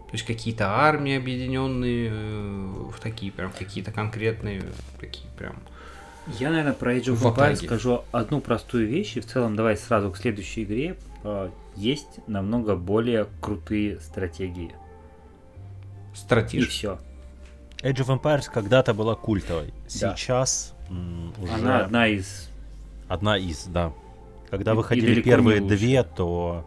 C: То есть какие-то армии объединенные э, в такие прям какие-то конкретные такие прям.
A: Я, наверное, про Age of Empires скажу одну простую вещь, и в целом давай сразу к следующей игре. А, Есть намного более крутые стратегии. И
C: Стратеж.
A: все.
B: Age of Empires когда-то была культовой.
A: Да.
B: Сейчас м, уже
A: Она одна из...
B: одна из, да. Когда
A: И- и
B: выходили
A: не
B: первые две, то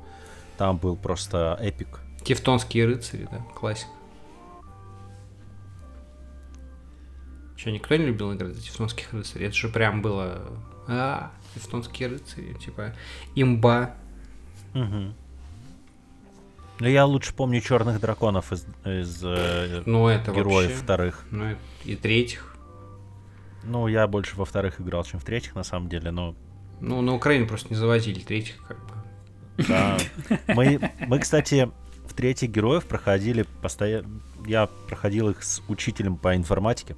B: там был просто эпик.
C: Тевтонские рыцари, да, классика. Че, никто не любил играть за Тевтонских рыцарей? Это же прям было... А, Тевтонские рыцари, типа, имба.
B: Мгм. Но я лучше помню черных драконов из, из, э,
C: Ну, это
B: героев
C: вообще...
B: вторых.
C: Ну, и третьих.
B: Ну, я больше во вторых играл, чем в третьих, на самом деле, но
C: Ну, на Украине просто не завозили третьих, как бы.
B: да. Мы, мы, кстати, в третьих героев проходили постоянно. Я проходил их с учителем по информатике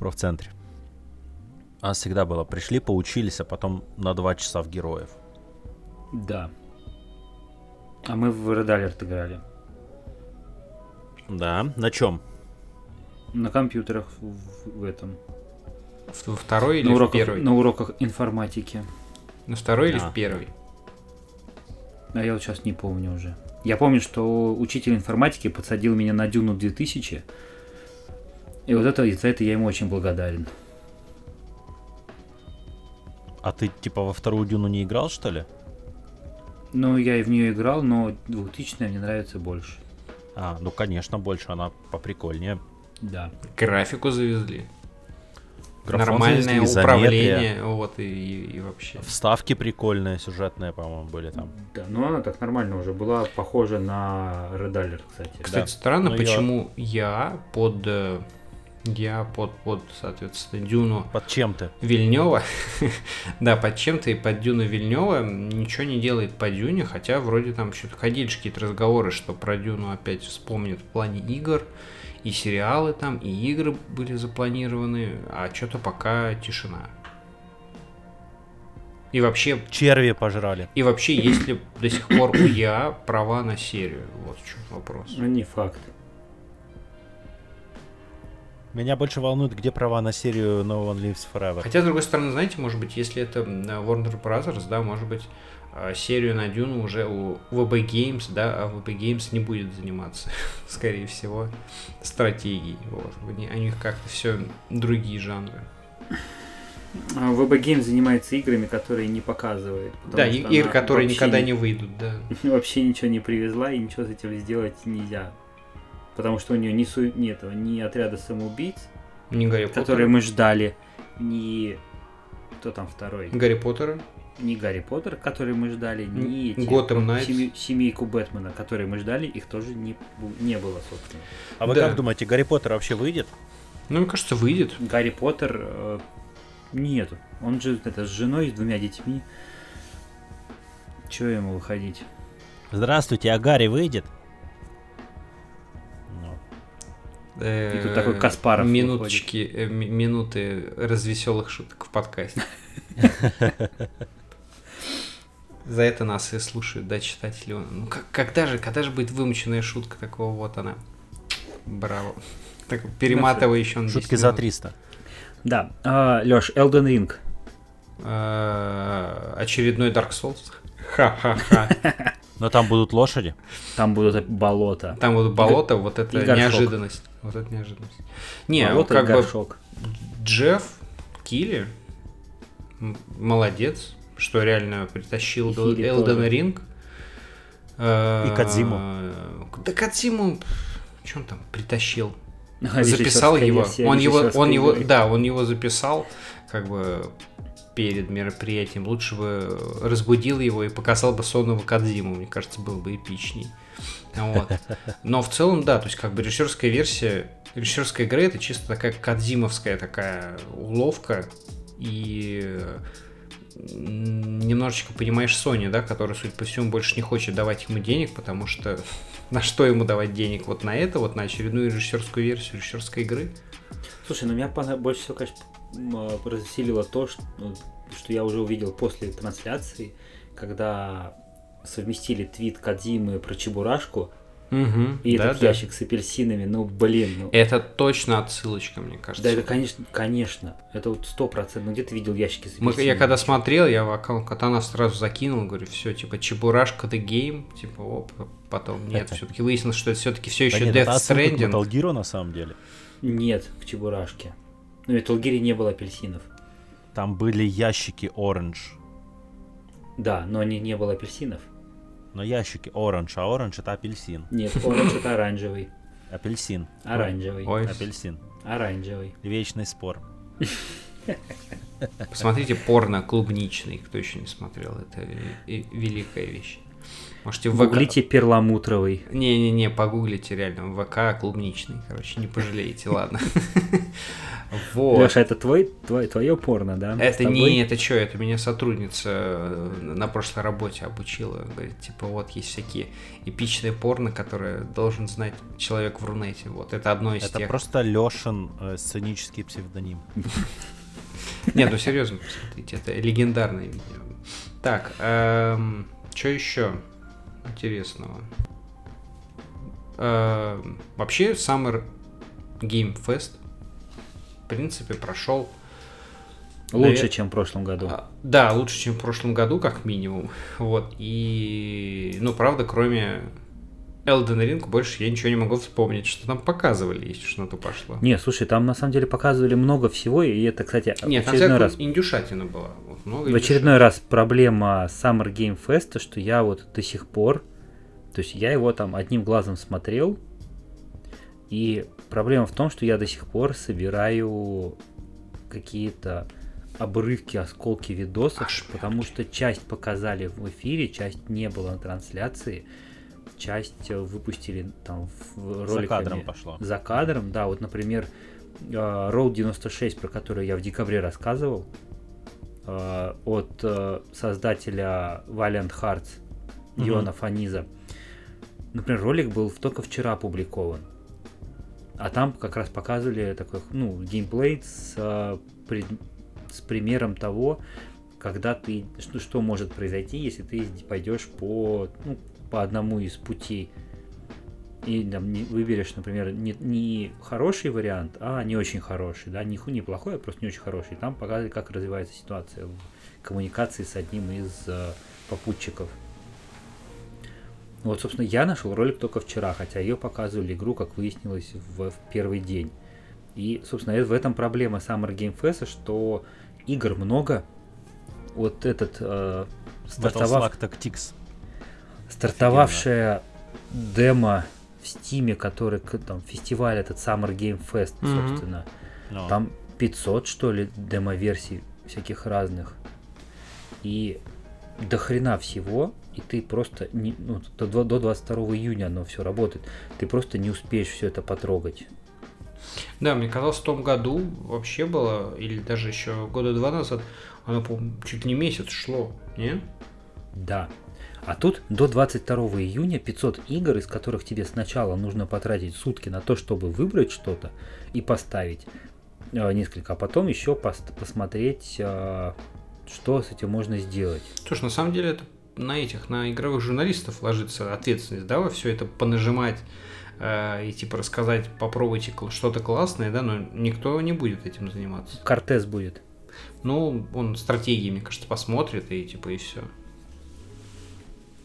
B: профцентре. У нас всегда было, пришли, поучились, а потом на два часа в героев.
A: Да. А мы в Red Alert играли.
B: Да, на чем?
A: На компьютерах в, в этом.
C: Во второй или
A: на,
C: в
A: уроках,
C: первый?
A: на уроках информатики.
C: На второй или
B: А.
C: в первый?
A: А я вот сейчас не помню уже. Я помню, что учитель информатики подсадил меня на Дюну 2000. И вот это, за это я ему очень благодарен.
B: А ты типа во вторую дюну не играл, что ли?
A: Ну, я и в нее играл, но 2000 мне нравится больше.
B: А, ну конечно, больше, она поприкольнее.
A: Да.
C: Графику завезли.
B: Графон
C: Нормальное
B: завезли,
C: управление, вот, и, и- и вообще.
B: Вставки прикольные, сюжетные, по-моему, были там.
A: Да, ну она так нормально уже была похожа на Red Alert, кстати.
C: Кстати,
B: Да.
C: странно,
B: Ну, я-
C: почему я под... Я под, под, соответственно, Дюну
B: Под чем ты?
C: Вильнева, <laughs> да, под чем-то и под Дюну Вильнева ничего не делает по Дюне, хотя вроде там что-то ходили какие-то разговоры, что про Дюну опять вспомнят в плане игр, и сериалы там, и игры были запланированы, а что-то пока тишина. И вообще,
B: Черви пожрали.
C: и вообще, есть ли до сих пор у Я права на серию? Вот в чем вопрос.
A: Ну, не факт.
B: Меня больше волнует, где права на серию No One Lives Forever.
C: Хотя, с другой стороны, знаете, может быть, если это Warner Brothers, да, может быть, а, серию на Дюну уже у VB Games, да, а VB Games не будет заниматься, <laughs> скорее всего, стратегией. Вот. У ни- у них как-то все другие жанры.
A: А VB Game занимается играми, которые не показывает.
C: да, и-
A: что
C: игры,
A: она
C: которые никогда не выйдут, да. <laughs>
A: Вообще ничего не привезла и ничего с этим сделать нельзя. Потому что у нее ни, су... ни этого, ни отряда самоубийц,
C: Не Гарри
A: которые мы ждали, ни... Кто там второй?
C: Гарри Поттера.
A: Ни Гарри Поттер, который мы ждали, ни эти-
C: Готэм Найтс.
A: семи- семейку Бэтмена, которые мы ждали, их тоже не, не было, собственно.
B: А вы
C: Да.
B: как думаете, Гарри Поттер вообще выйдет?
C: Ну, мне кажется, выйдет.
A: Гарри Поттер э, нету. Он же это, с женой, с двумя детьми. Чего ему выходить?
B: Здравствуйте, а Гарри выйдет? Ну,
A: И тут такой Каспаров
C: Минуточки, э, ми- минуты развеселых шуток в подкасте. За это нас и слушают, да, читатели. Ну, как, когда же, когда же будет вымученная шутка такого вот она? Браво. Так, перематывающий он 10
B: Шутки за
C: минут.
B: 300.
A: Да, а, Леш, Elden Ring.
C: А, Очередной Dark Souls. Ха-ха-ха.
B: Но там будут лошади.
A: Там будут болота.
C: Там вот болото, вот это неожиданность. Вот это неожиданность. Не,
A: болото и
C: как бы
A: горшок.
C: Джефф Килли молодец, что реально притащил
A: И
C: до
A: Филипп
C: Элден. Ринг.
B: И Кодзиму.
C: Да Кадзиму, что он там притащил? <laughs>
A: А,
C: записал его.
A: версия
C: Он его, он его,
A: игры.
C: да, он его записал, как бы перед мероприятием. Лучше бы разбудил его и показал бы сонного Кадзиму, мне кажется, было бы эпичней. Но в целом, да, то есть как бы режиссерская версия, режиссерская игра это чисто такая кадзимовская такая уловка и немножечко понимаешь Sony, да, который, судя по всему, больше не хочет давать ему денег, потому что <laughs> на что ему давать денег? Вот на это, вот на очередную режиссерскую версию режиссерской игры?
A: Слушай, ну меня больше всего, конечно, э, развеселило то, что, ну, что я уже увидел после трансляции, когда совместили твит Кадзимы про Чебурашку
C: Угу.
A: и
C: да,
A: этот
C: да.
A: ящик с апельсинами. Ну, блин, ну...
C: Это точно отсылочка, мне кажется.
A: Да, это, конечно, конечно. Это вот сто процентов. Ну, где ты видел ящики с
C: Мы-
A: апельсинами?
C: я когда смотрел, я в аккаунт Катана сразу закинул, говорю, все, типа, Чебурашка The Game, типа, оп, потом нет,
B: Это-
C: все-таки выяснилось, что это все-таки все
B: Да
C: еще
B: нет,
C: Death
B: это
C: Stranding.
B: Metal Gear на самом деле.
A: Нет, к Чебурашке. Ну, в Metal Gear не было апельсинов.
B: Там были ящики Orange.
A: Да, но не, не было апельсинов.
B: Но ящики Orange, а Orange это апельсин.
A: Нет, оранж это оранжевый. <laughs>
B: Апельсин.
A: Оранжевый.
C: Ой,
B: Апельсин.
A: Оранжевый.
B: Вечный спор. <laughs>
C: посмотрите порно клубничный, кто еще не смотрел, это и великая вещь. Можете в ВК...
A: Гуглите перламутровый.
C: Не-не-не, погуглите реально, ВК клубничный, короче, не пожалеете, ладно. <laughs> Вот.
A: Леша, это твой, твой, твое порно, да?
C: Это не, это что, это меня сотрудница э, на прошлой работе обучила. Говорит, типа, вот есть всякие эпичные порно, которые должен знать человек в Рунете. Вот, это одно из
B: Это
C: тех.
B: просто Лешин э, сценический псевдоним. <laughs>
C: Нет, ну серьезно, посмотрите, это легендарное видео. Так, что еще интересного? Эм, вообще, Summer Game Fest, в принципе, прошел
A: Лучше,
C: Навер-
A: чем в прошлом году.
C: А, Да, лучше, чем в прошлом году, как минимум. Вот. И, ну, правда, кроме Elden Ring больше я ничего не могу вспомнить, что там показывали, если что на то пошло.
A: Не, слушай, там на самом деле показывали много всего, и это, кстати,
C: Нет,
A: в очередной раз,
C: индюшатина была. Вот, много
A: в очередной раз проблема Summer Game Fest, что я вот до сих пор, то есть я его там одним глазом смотрел, и проблема в том, что я до сих пор собираю какие-то обрывки, осколки видосов,
C: Аж
A: потому что часть показали в эфире, часть не было на трансляции, часть э, выпустили там в
B: За
A: роликами
B: кадром пошло.
A: за кадром, да, вот, например, э, Road 96, про который я в декабре рассказывал, э, от э, создателя Valiant Hearts. Йона Фаниза. Например, ролик был только вчера опубликован. А там как раз показывали такой, ну, геймплей с, э, с примером того, когда ты, что, что может произойти, если ты пойдешь по, ну, по одному из путей и там, не- выберешь, например, не, не хороший вариант, а не очень хороший, да, не, не плохой, а просто не очень хороший. Там показывали, как развивается ситуация в коммуникации с одним из э, попутчиков. Вот, собственно, я нашел ролик только вчера, хотя ее показывали игру, как выяснилось, в, в первый день. И, собственно, э- в этом проблема Summer Game Fest, что игр много. Вот этот э, стартовав,
B: Battleflag Tactics.
A: Стартовавшая демо в Стиме, который там фестиваль этот Summer Game Fest,
C: Мгм.
A: собственно.
B: Ну,
A: Там 500, что ли, демо-версий всяких разных. И до хрена всего, и ты просто не, ну, до, до 22 июня оно все работает. Ты просто не успеешь все это потрогать.
C: Да, мне казалось, в том году вообще было, или даже еще года два назад, оно, по чуть не месяц шло, не?
A: Да. А тут до 22 июня 500 игр, из которых тебе сначала нужно потратить сутки на то, чтобы выбрать что-то и поставить э, несколько, а потом еще пос- посмотреть, э, что с этим можно сделать.
C: Слушай, на самом деле это на этих, на игровых журналистов ложится ответственность, да, во все это понажимать э, и типа рассказать, попробуйте что-то классное, да, но никто не будет этим заниматься.
A: Кортес будет.
C: Ну, он стратегии, мне кажется, посмотрит и типа и все.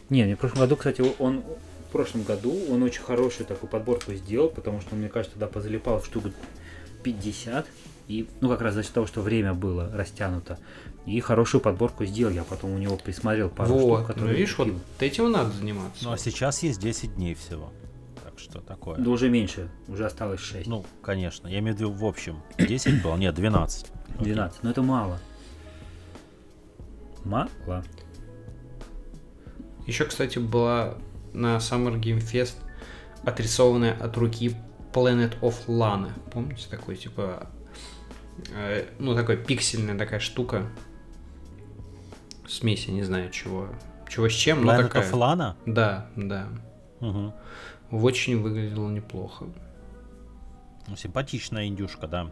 A: Не, мне в прошлом году, кстати, он в прошлом году он очень хорошую такую подборку сделал, потому что, мне кажется, тогда позалипал в штуку 50. И, ну, как раз за счет того, что время было растянуто. И хорошую подборку сделал. Я потом у него присмотрел пару штук,
C: Вот, ну
A: которые
C: видишь, вот этим надо заниматься.
B: Ну а сейчас есть 10 дней всего. Так что такое.
A: Да уже меньше, уже осталось 6.
B: Ну, конечно. Я имею в виду в общем. 10 было? Нет, 12.
A: 12. Но это мало. Мало.
C: Еще, кстати, была на Summer Game Fest отрисованная от руки Planet of Lana. Помните, такой, типа, э, ну, такой пиксельная такая штука. Смесь, я не знаю, чего. Чего с чем, но
B: Planet
C: такая.
B: of Lana?
C: Да, да.
B: Мгм.
C: Очень выглядело неплохо.
B: Ну, симпатичная индюшка, да.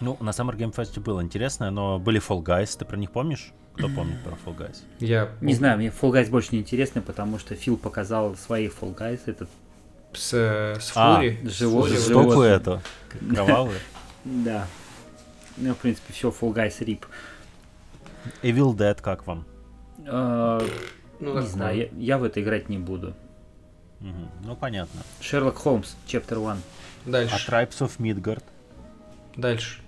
B: Ну, на Summer Game Fest было интересное, но были Fall Guys, ты про них помнишь? Кто помнит про Fall Guys?
C: Я
A: Не знаю, мне Fall Guys больше не интересно, потому что Фил показал свои Fall Guys. Это,
C: с, с
B: А,
C: Фури. с
A: живот-
C: вот
B: Жестокую это, к- кровавую. <laughs>
A: да. Ну, в принципе, все Fall Guys рип.
B: Evil Dead как вам?
A: А,
C: Ну,
A: не знаю, я, я в это играть не буду.
B: Ну, понятно.
A: Шерлок Холмс, Chapter 1.
B: А
C: Дальше.
B: Tribes of Midgard?
C: Дальше.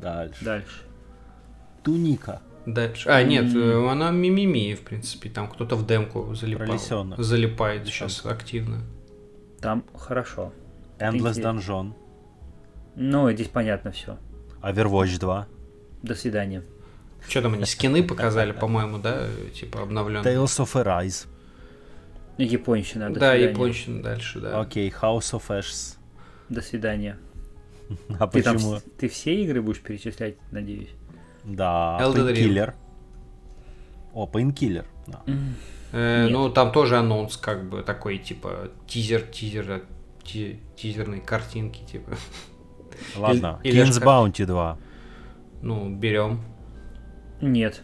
B: Дальше.
A: Дальше.
B: Туника.
C: Дальше. А, нет, э, она мимими, в принципе. Там кто-то в демку залипал. Залипает сейчас активно.
A: Там хорошо.
B: Endless
A: Интересно.
B: Dungeon.
A: Ну, здесь понятно все.
B: Overwatch 2.
A: До свидания.
C: Что там они скины показали, по-моему, да? Типа обновленные.
B: Tales of Arise.
A: Японщина, до
C: Да,
A: свидания.
C: японщина дальше, да.
B: Окей, House of Ashes.
A: До свидания. <laughs>
B: А
A: Ты, там,
B: почему?
A: с- ты все игры будешь перечислять, надеюсь?
B: Да. Painkiller. О, Painkiller. да.
C: Э, ну, там тоже анонс, как бы, такой, типа, тизер, тизер, ти- тизерной картинки, типа.
B: Ладно,
C: или
B: King's Bounty 2.
C: Ну, берем.
A: Нет.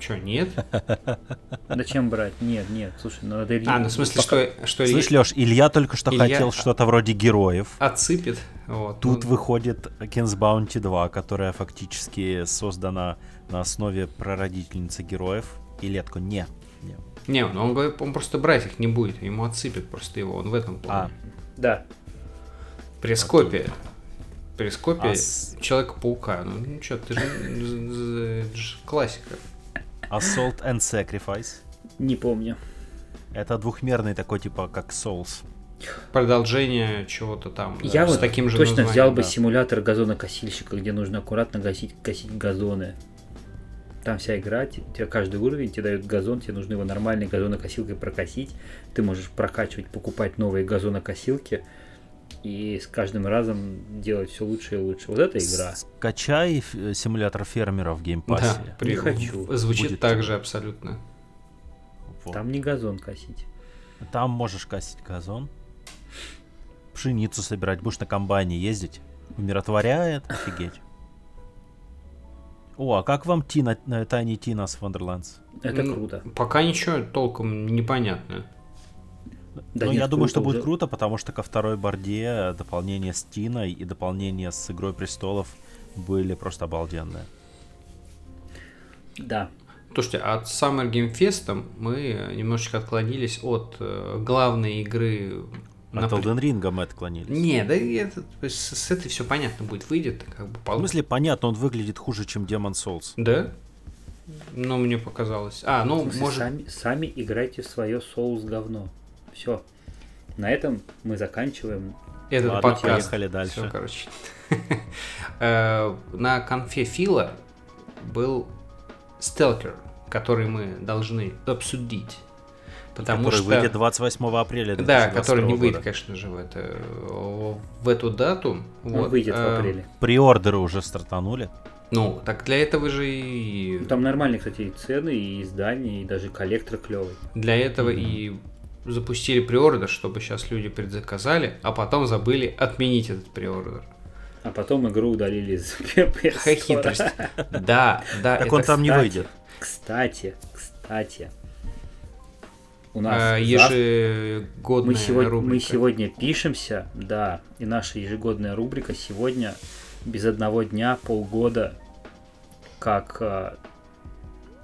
C: Че, нет? <laughs>
A: Зачем брать? Нет, нет. Слушай, ну надо...
C: А, ну, в смысле, что, что Илья
B: Слышь, Леш, Илья только что
C: Илья-
B: хотел что-то вроде героев.
C: отсыпет. Вот.
B: Тут
C: ну,
B: выходит King's Bounty 2, которая фактически создана на основе прародительницы героев. И Летко, не. не.
C: Не, ну, он, говорит, он просто брать их не будет, ему отсыпет просто его, он в этом плане.
A: Да.
C: Прескопия. Прескопия
B: А с-
C: Человека-паука. Ну, ну что, ты же, <laughs> классика.
B: Assault and Sacrifice.
A: Не помню.
B: Это двухмерный такой, типа, как Souls.
C: Продолжение чего-то там. да,
A: Я
C: с
A: вот
C: таким же
A: точно
C: названием,
A: взял бы
C: да.
A: симулятор газонокосильщика, где нужно аккуратно гасить, косить газоны. Там вся игра, те- тебе каждый уровень тебе дают газон, тебе нужно его нормальной газонокосилкой прокосить. Ты можешь прокачивать, покупать новые газонокосилки и с каждым разом делать все лучше и лучше. Вот это игра.
B: Скачай э, симулятор фермера в Game Pass е.
C: Да, при-
A: Не хочу.
C: Звучит
B: Будет
C: так же абсолютно.
B: Вот.
A: Там не газон косить.
B: Там можешь косить газон, пшеницу собирать, будешь на комбайне ездить. Умиротворяет, офигеть. О, а как вам Тина, э, Tiny Tina's Wonderlands?
A: Это круто.
C: Пока ничего толком непонятно.
A: Да
B: ну,
A: нет,
B: я думаю, что
A: круто
B: будет
A: уже.
B: круто, потому что ко второй борде дополнение с Тиной и дополнение с Игрой Престолов были просто обалденные.
A: Да.
C: Слушайте, от Summer Game Fest мы немножечко отклонились от э, главной игры. на
B: От Elden Ring мы отклонились.
C: Не, да это, с, с этой все понятно будет, выйдет, как бы
B: В
C: пол-
B: смысле, понятно, он выглядит хуже, чем Demon Souls.
C: Да? Ну, мне показалось. А,
A: В
C: ну,
A: смысле,
C: может...
A: сами, сами играйте в свое соус говно. Все. На этом мы заканчиваем.
C: Этот
B: Ладно,
C: подкаст.
B: поехали дальше.
C: Всё, короче. <laughs> Э, На конфе Фила был Сталкер, который мы должны обсудить. Потому
B: который
C: что...
B: выйдет 28 апреля
C: Да,
B: 2022
C: который не выйдет,
B: года.
C: конечно же, в, это, в эту дату.
A: Он
C: Вот,
A: выйдет в
C: э,
A: апреле.
B: Приордеры уже стартанули.
C: Ну, так для этого же и...
A: Ну, Там нормальные, кстати, и цены, и издания, и даже коллектор клевый.
C: Для этого и запустили приордер, чтобы сейчас люди предзаказали, а потом забыли отменить этот приордер.
A: А потом игру удалили из <laughs>
C: Какая хитрость. Да, да.
B: Так он там не выйдет.
A: Кстати, кстати. У
C: э,
A: нас
C: ежегодная
A: мы, сегодня, мы
C: рубрика.
A: сегодня пишемся, да, и наша ежегодная рубрика сегодня без одного дня, полгода, как э,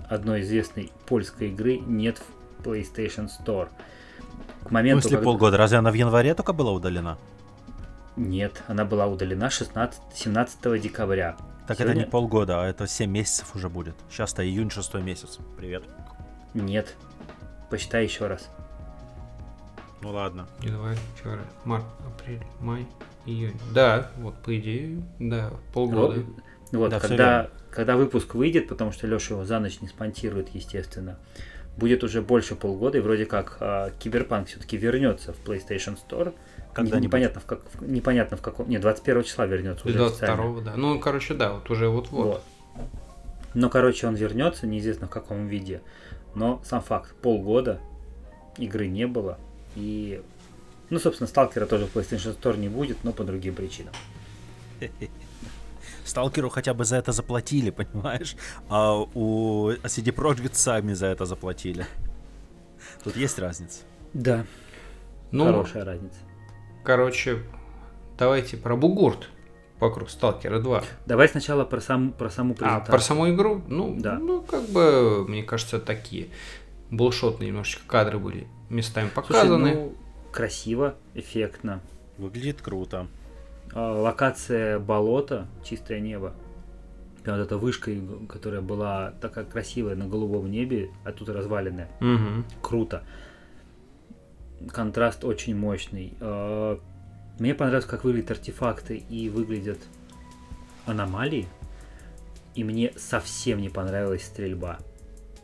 A: одной известной польской игры нет в PlayStation Store. К
B: В
A: моменту,
B: смысле
A: когда-
B: полгода? Разве она в январе только была удалена?
A: Нет, она была удалена 16, 17 декабря.
B: Так
A: Сегодня-
B: это не полгода, а это 7 месяцев уже будет. Сейчас-то июнь, шестой месяц. Привет.
A: Нет. Посчитай еще раз.
B: Ну ладно.
C: Январь, февраль, март, апрель, май, июнь. Да, вот по идее, да, полгода.
A: Вот,
B: Да, всё
A: когда, когда выпуск выйдет, потому что Леша его за ночь не спонтирует, естественно, будет уже больше полгода, и вроде как а, Киберпанк все-таки вернется в PlayStation Store.
B: Когда-нибудь.
A: непонятно, в как, в- непонятно в каком... Нет, 21 числа вернется уже официально.
C: 22 да. Ну, короче, да, вот уже вот-вот.
A: Вот. Но, короче, он вернется, неизвестно в каком виде. Но сам факт, полгода игры не было. И, ну, собственно, Сталкера тоже в PlayStation Store не будет, но по другим причинам. <laughs>
B: Сталкеру хотя бы за это заплатили, понимаешь? А у CD Projekt сами за это заплатили. Тут есть разница.
A: Да,
C: Ну,
A: хорошая разница.
C: короче, давайте про бугурт вокруг Сталкера 2.
A: Давай сначала про, сам, про саму
C: А,
A: презентацию.
C: про саму игру, ну,
A: Да.
C: ну, как бы, мне кажется, такие булшотные немножечко кадры были местами
A: Слушай,
C: показаны.
A: ну, красиво, эффектно.
B: Выглядит круто.
A: А, локация болота, чистое небо. Прям вот эта вышка, которая была такая красивая на голубом небе, а тут разваленная.
C: Мгм.
A: Круто. Контраст очень мощный. А, Мне понравилось, как выглядят артефакты и выглядят аномалии. И мне совсем не понравилась стрельба.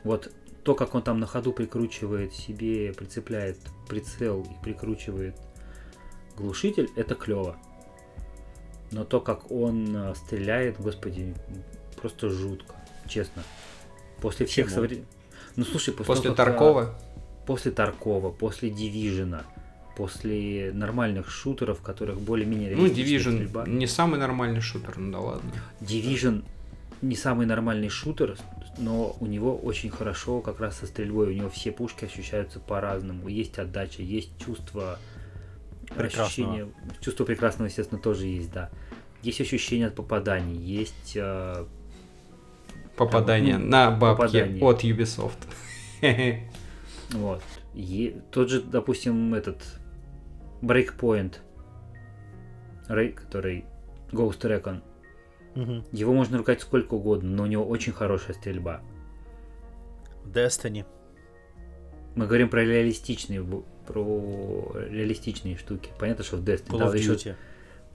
A: Вот то, как он там на ходу прикручивает себе, прицепляет прицел и прикручивает глушитель, это клево. Но то, как он а, стреляет, господи, просто жутко, честно. После всех
B: Почему?
A: совре- Ну слушай, после,
C: После
A: того, как, а,
C: Таркова.
A: после Таркова, после Дивижена, после нормальных шутеров, которых более-менее
C: Ну, Division
A: стрельба.
C: не самый нормальный шутер, ну да ладно.
A: Division не самый нормальный шутер, но у него очень хорошо как раз со стрельбой. У него все пушки ощущаются по-разному. Есть отдача, есть чувство
B: Прекрасного.
A: ощущение. Чувство прекрасного, естественно, тоже есть, да. Есть ощущение от попаданий, есть э,
C: Попадание
A: ну,
C: на бабки
A: попадание.
C: от Ubisoft. <laughs>
A: вот. Е- тот же, допустим, этот Breakpoint, Рей- который Ghost Recon.
B: Мгм.
A: Его можно ругать сколько угодно, но у него очень хорошая стрельба.
B: Destiny.
A: Мы говорим про реалистичные, про реалистичные штуки. Понятно, что в Destiny.
B: Call
A: да,
B: of
A: еще-
B: Duty.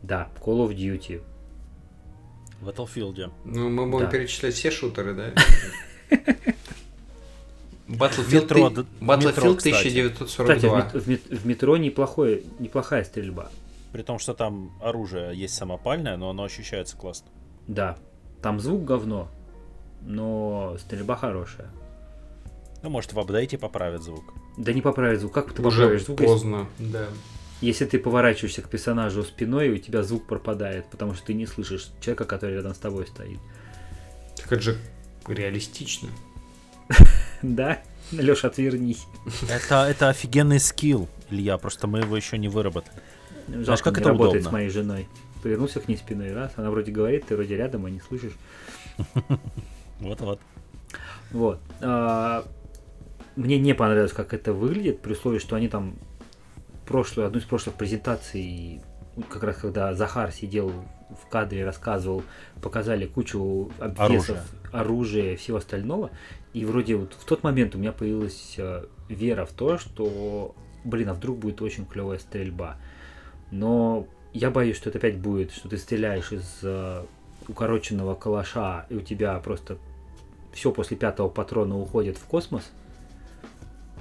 A: да, Call of Duty.
B: В Battlefield.
C: Ну, мы будем
A: Да.
C: перечислять все шутеры, да? <laughs> Battlefield,
B: Метро,
C: ты- Battlefield
B: метро, кстати.
A: Кстати, в,
C: 1942.
A: мет- в мет- в метро неплохое, неплохая стрельба.
B: При том, что там оружие есть самопальное, но оно ощущается классно.
A: Да. Там звук говно, но стрельба хорошая.
B: Ну, может, в апдейте поправят звук.
A: Да не поправить звук. Как ты
C: Уже
A: поправишь звук, если-
C: поздно, да.
A: если ты поворачиваешься к персонажу спиной, у тебя звук пропадает, потому что ты не слышишь человека, который рядом с тобой стоит.
C: Так это же реалистично. <laughs>
A: Да? Леша, отвернись.
B: Это, это офигенный скилл, Илья, просто мы его еще не выработали.
A: Жалко,
B: как это
A: работает
B: удобно.
A: с моей женой. Повернулся к ней спиной раз, она вроде говорит, ты вроде рядом, а не слышишь. <laughs>
B: Вот-вот.
A: Вот. Мне не понравилось, как это выглядит, при условии, что они там прошлую, одну из прошлых презентаций, как раз когда Захар сидел в кадре, рассказывал, показали кучу обвесов,
B: Оружия.
A: оружия и всего остального. И вроде вот в тот момент у меня появилась э, вера в то, что, блин, а вдруг будет очень клевая стрельба. Но я боюсь, что это опять будет, что ты стреляешь из э, укороченного калаша, и у тебя просто все после пятого патрона уходит в космос,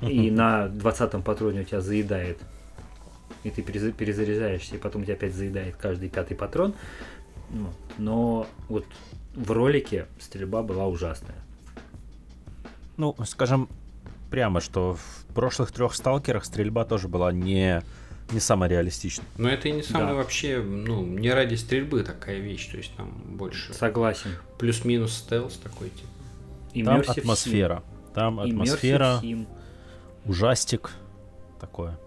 A: и на двадцатом патроне у тебя заедает, и ты переза- перезаряжаешься, и потом у тебя опять заедает каждый пятый патрон. Вот. Но вот в ролике стрельба была ужасная.
B: Ну, скажем прямо, что в прошлых трех сталкерах стрельба тоже была не, не самая реалистичная.
C: Но это и не самый
A: Да.
C: вообще, ну, не ради стрельбы такая вещь, то есть там больше
A: Согласен.
C: плюс-минус стелс такой типа.
B: Там
A: Immersive
B: атмосфера. Там
A: sim. Immersive
B: атмосфера,
A: sim.
B: Ужастик. Такое.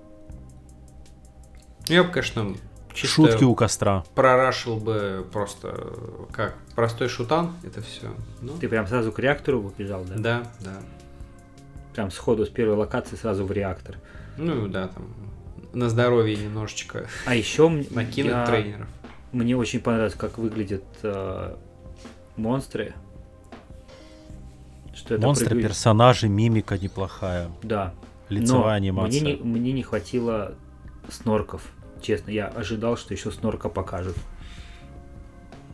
C: Я бы, конечно, чисто
B: Шутки у костра.
C: прорашил бы просто как простой шутан, это все. Ну,
A: Ты прям сразу к реактору побежал, да?
C: да, да.
A: Прям сходу с первой локации сразу в реактор.
C: Ну да, там на здоровье немножечко
A: А еще
C: накинуть тренеров.
A: мне очень понравилось, как выглядят э, монстры. Что это
B: Монстры,
A: прыгают-
B: персонажи, мимика неплохая.
A: Да.
B: Лицевая
A: Но
B: анимация.
A: Мне не, мне не хватило снорков. Честно, я ожидал, что еще снорка покажут.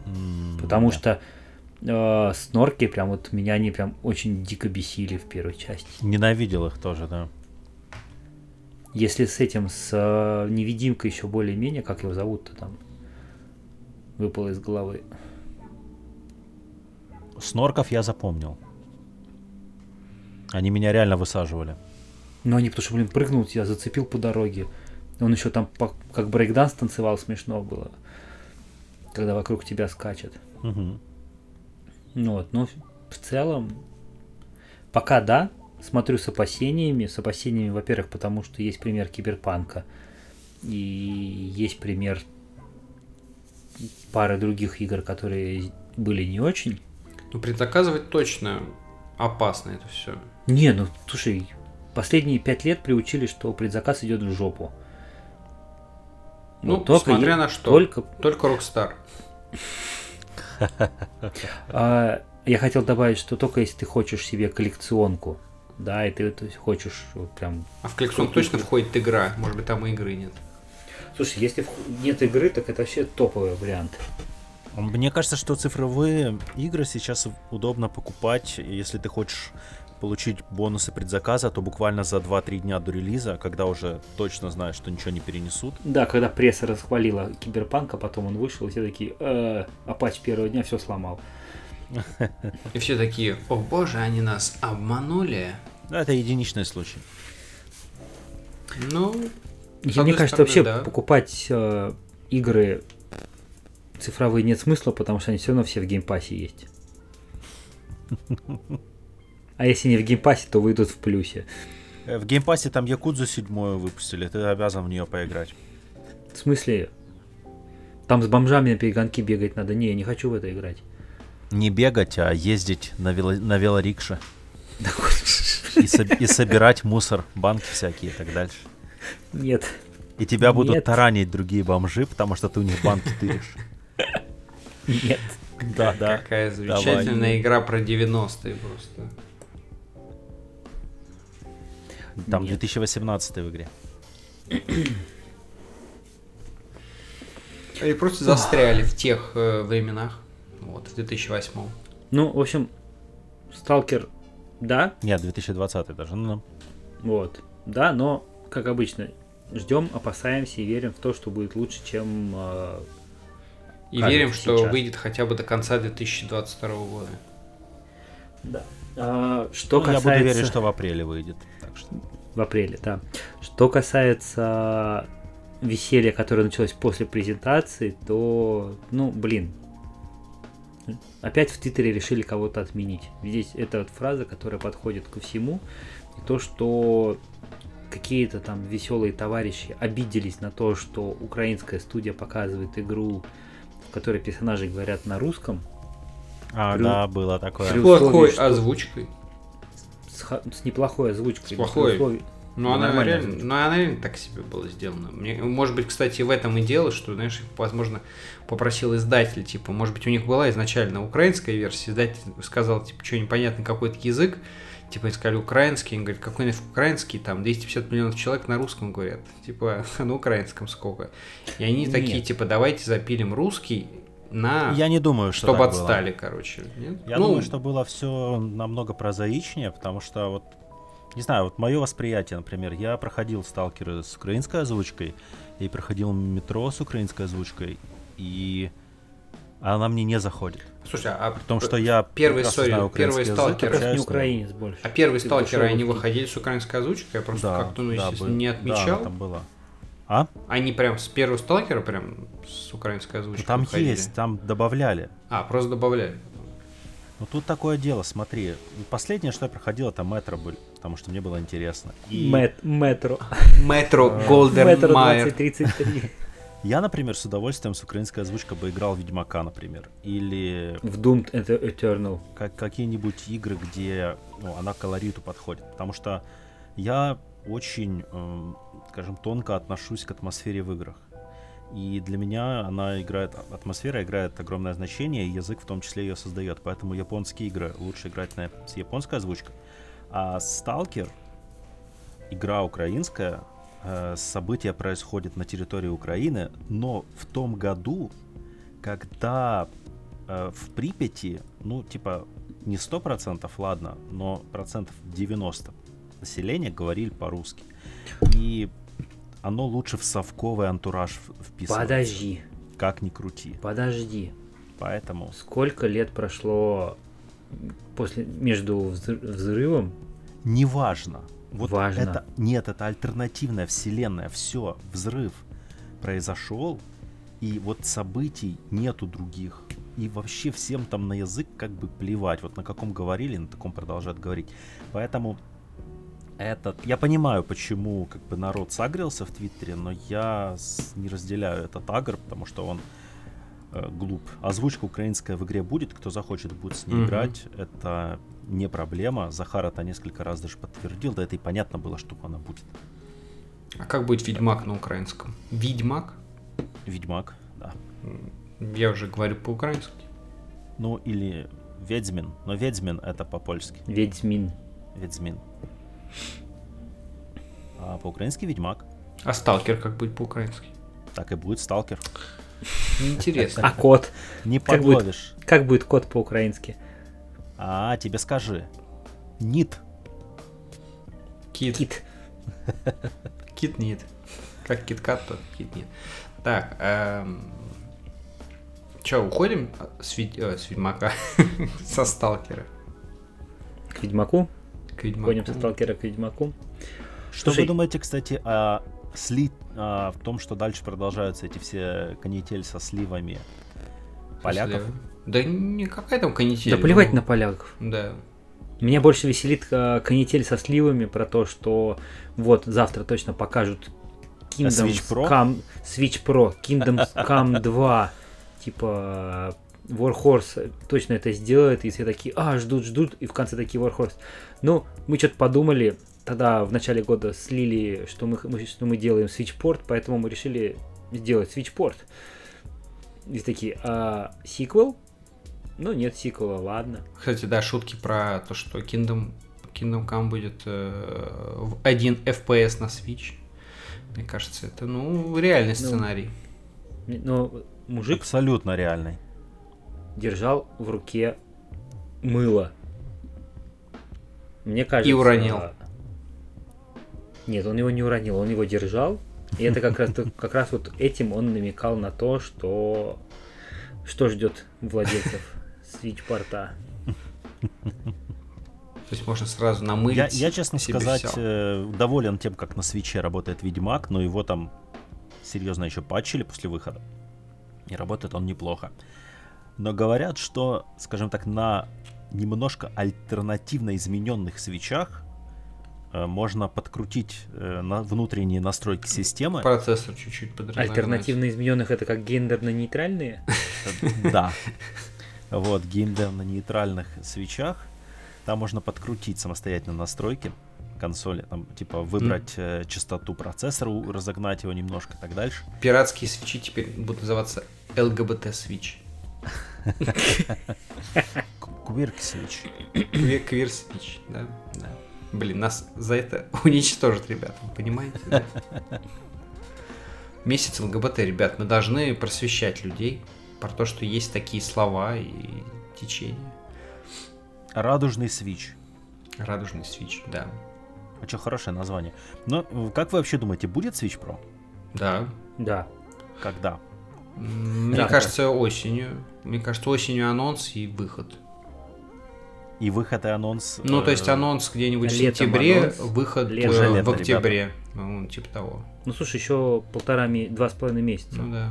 B: М,
A: Потому
B: да.
A: что э, снорки прям вот меня они прям очень дико бесили в первой части.
B: Ненавидел их тоже, да.
A: Если с этим, с э, невидимкой еще более-менее, как его зовут-то там, выпало из головы.
B: Снорков я запомнил. Они меня реально высаживали.
A: Но они, потому что, блин, прыгнул, тебя зацепил по дороге. Он еще там по- как брейкданс танцевал, смешно было. Когда вокруг тебя скачет.
B: Мгм.
A: Ну вот, но в целом, пока да, смотрю с опасениями. С опасениями, во-первых, потому что есть пример киберпанка. И есть пример пары других игр, которые были не очень.
C: Ну, предзаказывать точно опасно это все.
A: Не, ну слушай, последние пять лет приучили, что предзаказ идет в жопу.
C: Ну,
A: только
C: смотря
A: е-
C: на что.
A: Только
C: Только Rockstar.
A: А, я хотел добавить, что только если ты хочешь себе коллекционку, да, и ты то есть, хочешь вот прям...
C: А в коллекцион точно входит игра. Может быть, там и игры нет.
A: Слушай, если нет игры, так это вообще топовый вариант.
B: Мне кажется, что цифровые игры сейчас удобно покупать, если ты хочешь получить бонусы предзаказа, то буквально за 2-3 дня до релиза, когда уже точно знаешь, что ничего не перенесут.
A: Да, когда пресса расхвалила Киберпанк, а потом он вышел, и все такие, э, а патч первого дня все сломал.
C: И все такие, о боже, они нас обманули.
B: Да, это единичный случай.
C: Ну,
A: мне кажется,
C: стороны,
A: вообще
C: да.
A: покупать э, игры цифровые нет смысла, потому что они все равно все в Game Pass е есть. <laughs> А если не в Game Pass е, то выйдут в плюсе.
B: Э, В Game Pass е там Якудзу седьмую выпустили, ты обязан в нее поиграть.
A: В смысле? Там с бомжами на перегонки бегать надо. Не, я не хочу в это играть.
B: Не бегать, а ездить на, вело- на велорикше. И, соб- и собирать мусор, банки всякие и так дальше.
A: Нет.
B: И тебя будут
A: Нет.
B: таранить другие бомжи, потому что ты у них банки тыришь.
A: Нет.
B: Да, да.
C: какая замечательная
B: Давай.
C: игра про 90-е просто.
B: Там
A: Нет.
B: 2018 в игре.
C: Они просто застряли в тех э, временах. Вот, в 2008
A: Ну, в общем, Сталкер, да,
B: Нет, 2020 даже. Ну,
A: вот, да, но, как обычно, ждем, опасаемся и верим в то, что будет лучше, чем... э,
C: И верим, что
A: сейчас.
C: выйдет хотя бы до конца 2022 года.
A: да. А, что
B: ну, я
A: касается...
B: буду верить, что в апреле выйдет.
A: В апреле, да. Что касается веселья, которое началось после презентации, то, ну, блин, опять в Твиттере решили кого-то отменить. Здесь это вот фраза, которая подходит ко всему. И то, что какие-то там веселые товарищи обиделись на то, что украинская студия показывает игру, в которой персонажи говорят на русском,
B: А,
A: При-
B: да, было такое.
C: С плохой
A: условии, что-
C: озвучкой.
A: С, с неплохой озвучкой.
C: С плохой.
A: условии-
C: Ну,
A: Ну,
C: она реально,
A: озвучка.
C: ну, она реально так себе была сделана. Мне, может быть, кстати, в этом и дело, что, знаешь, возможно, попросил издатель, типа, может быть, у них была изначально украинская версия, издатель сказал, типа, что непонятный какой-то язык, типа, искали украинский, он говорит, какой нафиг украинский, там, 250 миллионов человек на русском говорят, типа, <laughs> а на украинском сколько? И они такие,
A: Нет.
C: типа, давайте запилим русский на...
B: Я не думаю, что
C: чтобы
B: так было.
C: отстали, короче. Нет?
B: Я
C: Ну,
B: думаю, что было все намного прозаичнее, потому что вот, не знаю, вот мое восприятие, например, я проходил сталкеры с украинской озвучкой и проходил метро с украинской озвучкой, и она мне не заходит.
C: Слушай, а
B: Потому что я
C: Первый, sorry,
B: знаю
C: первый
B: язык,
C: сталкер.
A: Не украинец больше.
C: А сталкеры,
A: душевный
C: они выходили с украинской озвучкой? Я просто
B: Да,
C: как-то, ну,
B: да, был-
C: не
B: да,
C: отмечал.
B: там было. А?
C: Они прям с первого сталкера прям с украинской озвучкой
B: Там
C: выходили?
B: есть, там добавляли.
C: А, просто добавляли.
B: Ну тут такое дело, смотри. Последнее, что я проходил, это метро были, потому что мне было интересно. И
A: Мэт- Метро.
C: Метро. <laughs> Голден
A: Метро
C: Майер.
A: 2033. <laughs>
B: я, например, с удовольствием с украинской озвучкой бы играл в Ведьмака, например. Или
A: В Doom это Eternal.
B: как, какие-нибудь игры, где ну, она колориту подходит. Потому что я очень, эм, скажем, тонко отношусь к атмосфере в играх. И для меня она играет, атмосфера играет огромное значение, и язык в том числе ее создает. Поэтому японские игры лучше играть на, с японской озвучкой. А Сталкер, игра украинская, э, события происходят на территории Украины, но в том году, когда э, в Припяти, ну, типа, не 100%, ладно, но процентов 90 населения говорили по-русски. И оно лучше в совковый антураж вписывается.
A: Подожди,
B: Как ни крути.
A: подожди.
B: Поэтому
A: Сколько лет прошло после между взры- взрывом?
B: неважно. Вот
A: Важно.
B: это нет, это альтернативная вселенная. Все, взрыв произошел, и вот событий нету других. И вообще всем там на язык как бы плевать. Вот на каком говорили, на таком продолжают говорить. Поэтому этот... Я понимаю, почему как бы народ сагрился в Твиттере, но я с- не разделяю этот агр, потому что он э, глуп. Озвучка украинская в игре будет, кто захочет, будет с ней
C: Мгм.
B: играть. Это не проблема. Захар это несколько раз даже подтвердил, да это и понятно было, что она будет.
C: А как будет Ведьмак на украинском? Ведьмак?
B: Ведьмак, да.
C: Я уже говорю по-украински.
B: Ну или Ведьмин, но Ведьмин это по-польски.
A: Ведьмин.
B: Ведьмин. А по-украински Ведьмак.
C: А Сталкер как будет по-украински?
B: Так и будет Сталкер.
C: Интересно.
A: А кот?
B: Не
A: Как будет?
B: подловишь.
A: Как будет кот по-украински?
B: А, тебе скажи. Нит.
C: Кит.
A: Кит.
C: Кит нет. Как киткат, то кит нет. Так, эм... Че, уходим с, Ведь- э, с Ведьмака? <laughs> Со Сталкера.
A: К Ведьмаку.
C: К Ведьмаку.
A: Ходим со сталкера к Ведьмаку.
B: Что
A: Слушай-
B: вы думаете, кстати, о сли... о- в том, что дальше продолжаются эти все канитель со сливами поляков?
C: Если- Да не какая там канитель.
A: Да плевать
C: ну,
A: на поляков.
C: Да.
A: Меня больше веселит э, канитель со сливами про то, что вот завтра точно покажут Kingdoms
B: Switch Pro?
A: Come, Switch Pro, Kingdoms Come <laughs> 2, типа Warhorse точно это сделает, и все такие, а, ждут, ждут, и в конце такие Warhorse. Ну, мы что-то подумали, тогда в начале года слили, что мы, мы- что мы делаем Switchport, поэтому мы решили сделать Switchport. И такие, а сиквел? Ну, нет сиквела, ладно.
C: Кстати, да, шутки про то, что Kingdom, Kingdom Come будет э, в 1 FPS на Switch. Мне кажется, это, ну, реальный
A: Ну,
C: сценарий.
A: Но мужик
B: Абсолютно реальный.
A: Держал в руке мыло. Мне кажется...
C: И уронил.
A: Нет, он его не уронил, он его держал. И это как раз, как раз вот этим он намекал на то, что что ждет владельцев свич-порта.
C: То есть можно сразу намылить.
B: Я, я, честно
C: себе
B: сказать, э, доволен тем, как на свече работает Ведьмак, но его там серьезно еще патчили после выхода. И работает он неплохо. Но говорят, что, скажем так, на немножко альтернативно измененных свечах э, можно подкрутить э, на внутренние настройки системы.
C: Процессор чуть-чуть подразогнать.
A: Альтернативно измененных это как гендерно-нейтральные. <laughs>
B: Да. Вот, геймдев на нейтральных свечах. Там можно подкрутить самостоятельно настройки консоли, там, типа, выбрать э, частоту процессора, разогнать его немножко и так дальше.
C: Пиратские свечи теперь будут называться LGBT свич.
B: Квирк свеч.
C: Квир свич, да, да. Блин, нас за это уничтожат, ребята, вы понимаете? да? Месяц ЛГБТ, ребят, мы должны просвещать людей про то, что есть такие слова и течения.
B: Радужный свич.
C: Радужный свич, да.
B: А что, хорошее название. Но как вы вообще думаете, будет Switch Pro?
C: Да.
A: Да.
B: Когда?
C: Мне
A: Да.
C: кажется, осенью. Мне кажется, осенью анонс и выход.
B: И выход и анонс...
C: Ну, то есть
B: э,
C: анонс где-нибудь в сентябре,
A: анонс,
C: выход
A: летом.
C: э,
B: Уже
C: в
B: лето,
C: октябре. Ну, типа того.
A: Ну слушай, еще полтора, два с половиной месяца.
C: Ну да.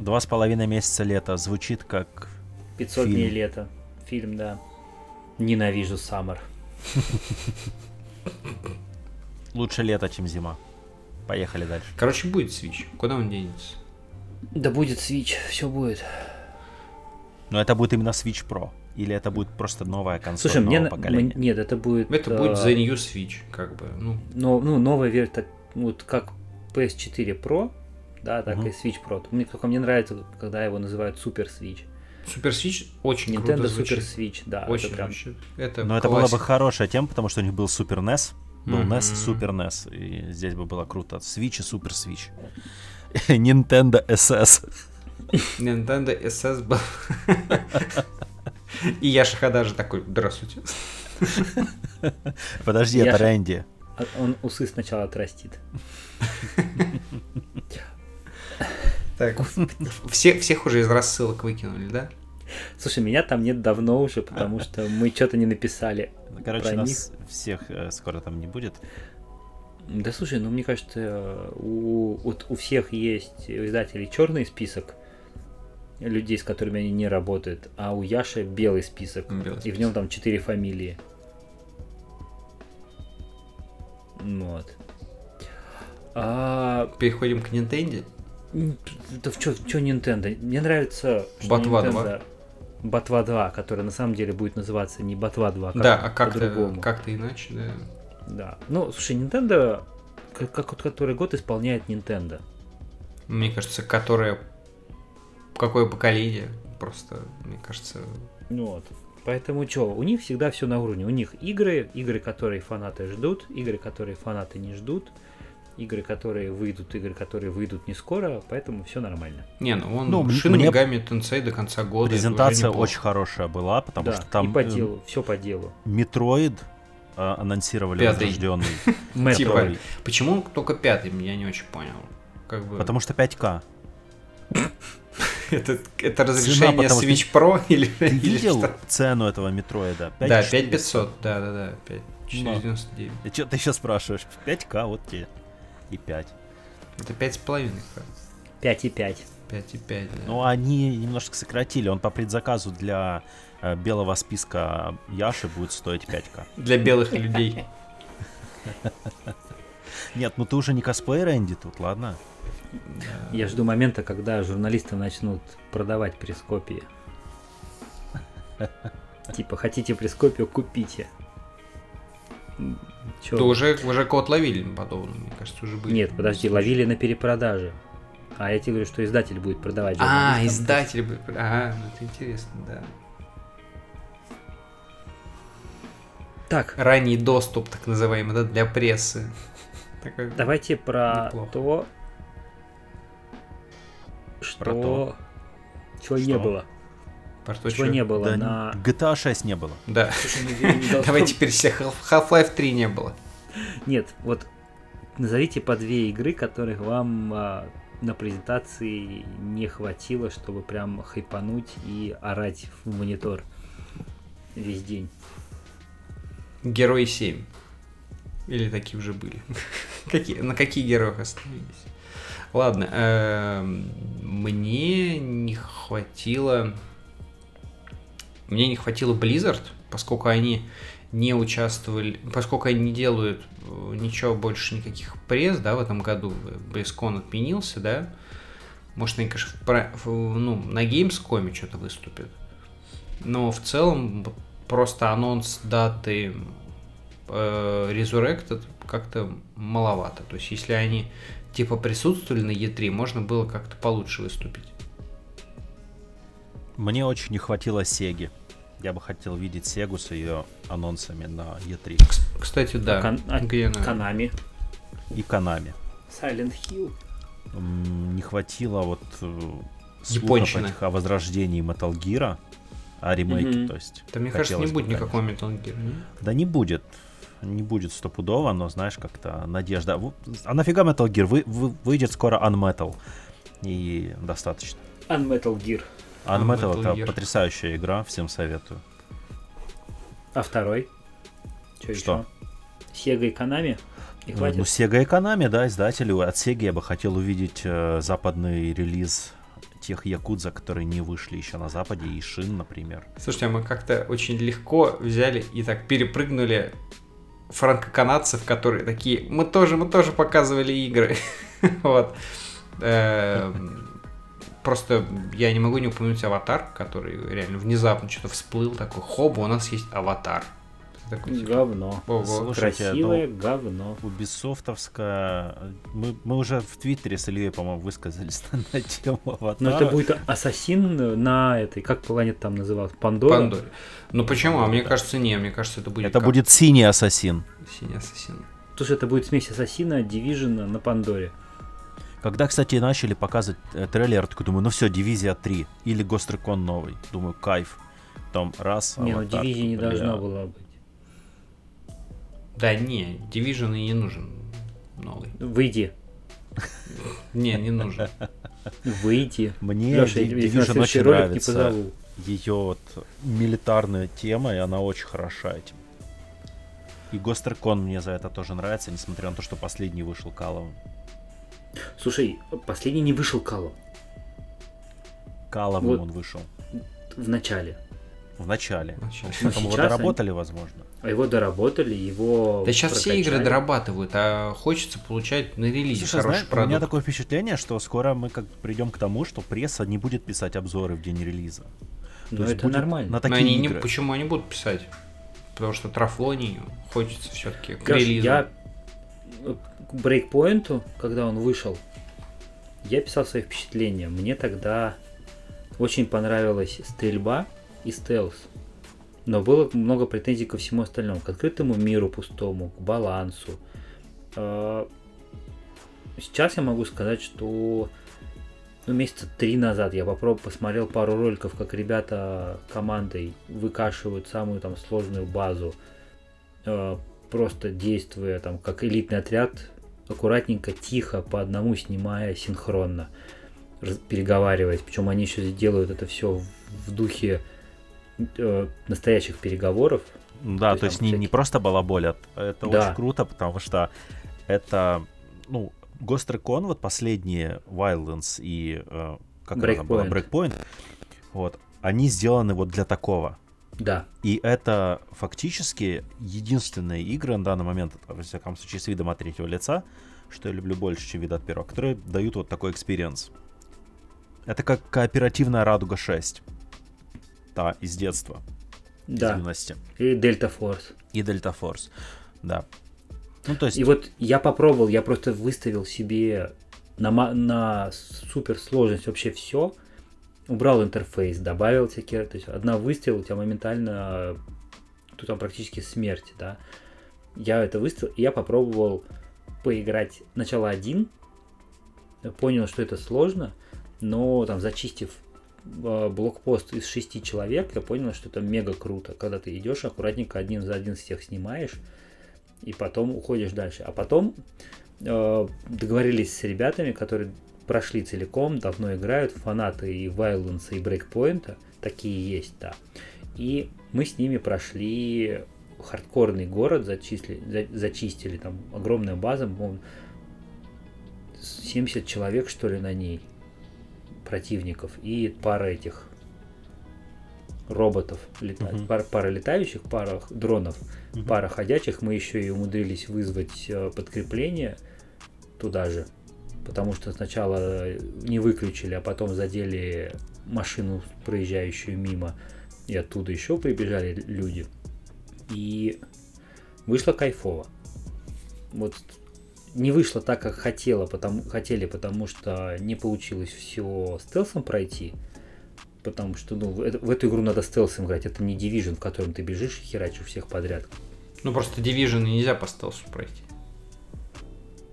B: Два с половиной месяца лета. Звучит как...
A: 500
B: фильм.
A: дней лета. Фильм, да. Ненавижу Саммер.
B: Лучше лето, чем зима. Поехали дальше.
C: Короче, будет свич. Куда он денется?
A: Да будет Switch, все будет.
B: Но это будет именно Switch Pro. Или это будет просто новая консоль
A: Слушай, мне...
B: нового
A: на-
B: поколения?
A: Нет, это будет...
C: Это
A: э,
C: будет The New Switch, как бы. Ну,
A: но- ну, новая версия, вот как PS4 Pro, да, так
B: Мгм.
A: и Switch Pro. Мне, только мне нравится, когда его называют Super Switch.
C: Super Switch очень
A: Nintendo
C: круто
A: Super
C: звучит.
A: Switch, да.
C: Очень
A: это прям...
C: звучит. Это
B: Но это была бы
C: классика.
B: хорошая тема, потому что у них был Super NES, был
C: Мгм.
B: NES, Super NES, и здесь бы было круто. Switch и Super Switch. <laughs> Nintendo SS.
C: Nintendo SS был. И Яша Хадажи такой, здравствуйте.
B: Подожди,
A: Я
B: это
A: же-
B: Рэнди.
A: Он усы сначала отрастит.
C: Так, все, всех уже из рассылок выкинули, да?
A: Слушай, меня там нет давно уже, потому что мы что-то не написали.
B: Короче,
A: Про
B: нас всех э, скоро там не будет.
A: Да слушай, ну мне кажется, у, вот у всех есть у издателей черный список людей, с которыми они не работают, а у Яши белый список.
C: Белый
A: И в нем там четыре фамилии. Вот. А,
C: Переходим к Nintendo.
A: да в чё, чё Nintendo? Мне нравится, что
C: Ботва
A: Nintendo- Ботва 2, которая на самом деле будет называться не Ботва 2,
C: да, а как-то,
A: по-другому.
C: как-то иначе, да.
A: Да. Ну, слушай, Nintendo, как, как вот который год исполняет Nintendo.
C: Мне кажется, которое... Какое поколение? Просто, мне кажется...
A: Ну вот. Поэтому что, у них всегда все на уровне. У них игры, игры, которые фанаты ждут, игры, которые фанаты не ждут, игры, которые выйдут, игры, которые выйдут не скоро, поэтому все нормально.
C: Не, ну он
B: Ну,
C: Shin
B: мне-
C: Megami Tensei до конца года.
B: Презентация очень хорошая была, потому
A: да,
B: что там
A: и по делу, все по делу.
B: Metroid анонсировали
C: Пятый.
B: возрожденный. <laughs>
A: Метро.
C: Типа, почему он только пятый, я не очень понял. Как бы...
B: Потому что 5К. <laughs>
C: это, это разрешение
B: что-
C: Switch Pro или, <laughs>
B: Ты
C: или
B: видел
C: что?
B: цену этого метроида?
C: Да,
B: 5400.
C: 5500, да, да, да, 5499.
B: И что ты еще спрашиваешь? 5К, вот тебе. И 5.
C: Это 5,5,
A: 5,5.
C: 5,5, да.
B: Ну, они немножко сократили. Он по предзаказу для белого списка Яши будет стоить 5К.
C: Для белых людей.
B: Нет, ну ты уже не косплей Рэнди тут, ладно?
A: Я жду момента, когда журналисты начнут продавать прескопии. Типа, хотите прескопию, купите. Чё вы?
C: уже, уже код ловили подобно, мне кажется, уже были.
A: Нет, подожди, ловили на перепродаже. А я тебе говорю, что издатель будет продавать.
C: А, издатель. бы- Ага, ну это интересно, да.
A: Так,
C: Ранний доступ, так называемый, да, для прессы. <laughs> Такой-
A: давайте про
C: Неплохо.
A: то, что...
B: Про то.
A: Чего не
B: Что?
A: было.
C: Про то,
A: Чего
C: чё-
A: не было
B: Да,
A: на...
B: GTA 6 не было.
C: Да.
A: Не <laughs>
C: Давай теперь все Half- Half-Life 3 не было.
A: Нет, вот назовите по две игры, которых вам а, на презентации не хватило, чтобы прям хайпануть и орать в монитор весь день.
C: Герой 7. Или такие уже были. <laughs> Какие, на каких героях остановились? Ладно, эм, мне не хватило... Мне не хватило Blizzard, поскольку они не участвовали, поскольку они не делают э, ничего больше, никаких пресс, да, в этом году. BlizzCon отменился, да. Может, они, конечно, в в- ну, на Gamescom что-то выступят. Но в целом просто анонс даты э, Resurrected как-то маловато. То есть, если они типа присутствовали на E3, можно было как-то получше выступить.
B: Мне очень не хватило Сеги. Я бы хотел видеть Сегу с ее анонсами на E3.
C: Кс- Кстати, да.
A: Кон- а,
C: Где она?
A: Канами.
B: И Канами.
A: Silent Hill.
B: Не хватило вот э, слухов о возрождении Metal Gear, о ремейке,
A: Мгм.
B: то есть.
C: Да, мне кажется, не
B: хотелось бы,
C: будет никакого Metal Gear. не?
B: Да не будет. Не будет стопудово, но знаешь, как-то надежда. А нафига Metal Gear? Вы, вы- выйдет скоро Unmetal. И достаточно.
A: Unmetal Gear.
B: Unmetal
C: Unmetal
B: это
C: Gear.
B: потрясающая игра, всем советую.
A: А второй? Чё
B: Что?
A: еще? Sega и Konami? И
B: Ну? Ну, Sega и Konami, да, издатели. От Sega я бы хотел увидеть э, западный релиз тех Якудза, которые не вышли еще на Западе, и Шин, например.
C: Слушайте, а мы как-то очень легко взяли и так перепрыгнули франко-канадцев, которые такие, мы тоже, мы тоже показывали игры. <laughs> Вот. Эм, просто я не могу не упомянуть аватар, который реально внезапно что-то всплыл такой, хоба, у нас есть аватар. Такой, типа,
A: Говно.
C: Ого.
B: Слушайте,
A: Красивое
B: ну,
A: говно.
B: Убисофтовская... Мы, мы уже в Твиттере с Ильей, по-моему, высказались <laughs> на, на тему аватара.
A: Но это будет ассасин на этой, как планета там называлась? Пандора?
C: Пандоре. Ну почему? А мне кажется, не, мне кажется, это будет
B: Это
C: как
B: будет синий ассасин.
C: синий ассасин.
A: Что это будет смесь ассасина, дивижена на Пандоре.
B: Когда, кстати, начали показывать э, трейлер, такой думаю, ну все, дивизия 3 или Гострикон новый. Думаю, кайф. Потом раз,
A: не, ну дивизии не
B: бля.
A: должна была быть.
C: Да не, Division и не нужен новый.
A: Выйди.
C: Не, не нужен.
A: Выйди.
B: Мне
A: Леша,
B: Division очень
A: ролик не
B: нравится.
A: позову.
B: Ее вот милитарная тема, и она очень хороша этим. И Гострикон мне за это тоже нравится, несмотря на то, что последний вышел каловым.
A: Слушай, последний не вышел Калу
B: Каловым
A: Вот.
B: он вышел.
A: в начале.
B: В начале.
C: Вначале.
B: Потом его
A: сейчас
B: доработали, возможно.
A: А его доработали, его
C: Да сейчас все игры
A: прокачали.
C: дорабатывают, а хочется получать на релизе
B: Слушай,
C: хороший
B: знаешь, у меня
C: продукт.
B: такое впечатление, что скоро мы как придем к тому, что пресса не будет писать обзоры в день релиза.
A: Ну,
B: То есть
A: это нормально.
B: На
C: Но
B: такие
C: они не,
B: игры.
C: почему они будут писать? Потому что трафлоний хочется все-таки к
A: Лёш,
C: релизу.
A: я э, к брейкпоинту, когда он вышел, я писал свои впечатления. Мне тогда очень понравилась стрельба и стелс. Но было много претензий ко всему остальному. К открытому миру пустому, к балансу. А, Сейчас я могу сказать, что ну, месяца три назад я попробовал, посмотрел пару роликов, как ребята командой выкашивают самую там сложную базу, э, просто действуя там как элитный отряд, аккуратненько, тихо, по одному снимая синхронно, переговариваясь. Причем они еще делают это все в духе э, настоящих переговоров.
B: Да,
A: То
B: то
A: есть
B: не, не
A: всякие-
B: просто балаболят. Это
A: Да.
B: очень круто, потому что это, ну, Гострикон, вот последние Wildlands и э, как она была,
A: Breakpoint.
B: Breakpoint, вот, они сделаны вот для такого.
A: Да,
B: И это фактически единственные игры на данный момент, во всяком случае, с видом от третьего лица, что я люблю больше, чем вид от первого, которые дают вот такой experience. Это как кооперативная Радуга 6. Та, из детства, из
A: да.
B: юности.
A: И Delta Force.
B: И Delta Force. Да. Ну, то есть,
A: И вот я попробовал, я просто выставил себе на, на супер сложность вообще все, убрал интерфейс, добавил всякие, то есть одна выстрел, у тебя моментально, тут там практически смерть, да. Я это выставил, и я попробовал поиграть сначала один, понял, что это сложно, но там зачистив блокпост из шести человек, я понял, что это мега круто, когда ты идешь аккуратненько один за один всех снимаешь, и потом уходишь дальше. А потом э, договорились с ребятами, которые прошли целиком, давно играют, фанаты и Wildlands, и Breakpoint, такие есть, да. И мы с ними прошли хардкорный город, зачислили, за- зачистили, там огромная база, по-моему, 70 человек, что ли, на ней, противников, и пара этих роботов, лета-
B: Мгм.
A: пара, пара летающих, пара дронов,
B: Мгм.
A: пара ходячих, мы еще и умудрились вызвать э, подкрепление туда же, потому что сначала не выключили, а потом задели машину, проезжающую мимо, и оттуда еще прибежали люди. И вышло кайфово. Вот не вышло так, как хотела, потому, хотели, потому что не получилось все стелсом пройти. Потому что ну, в, это- в эту игру надо стелсом играть. Это не Division, в котором ты бежишь и херачишь всех подряд.
C: Ну просто Division нельзя по стелсу пройти.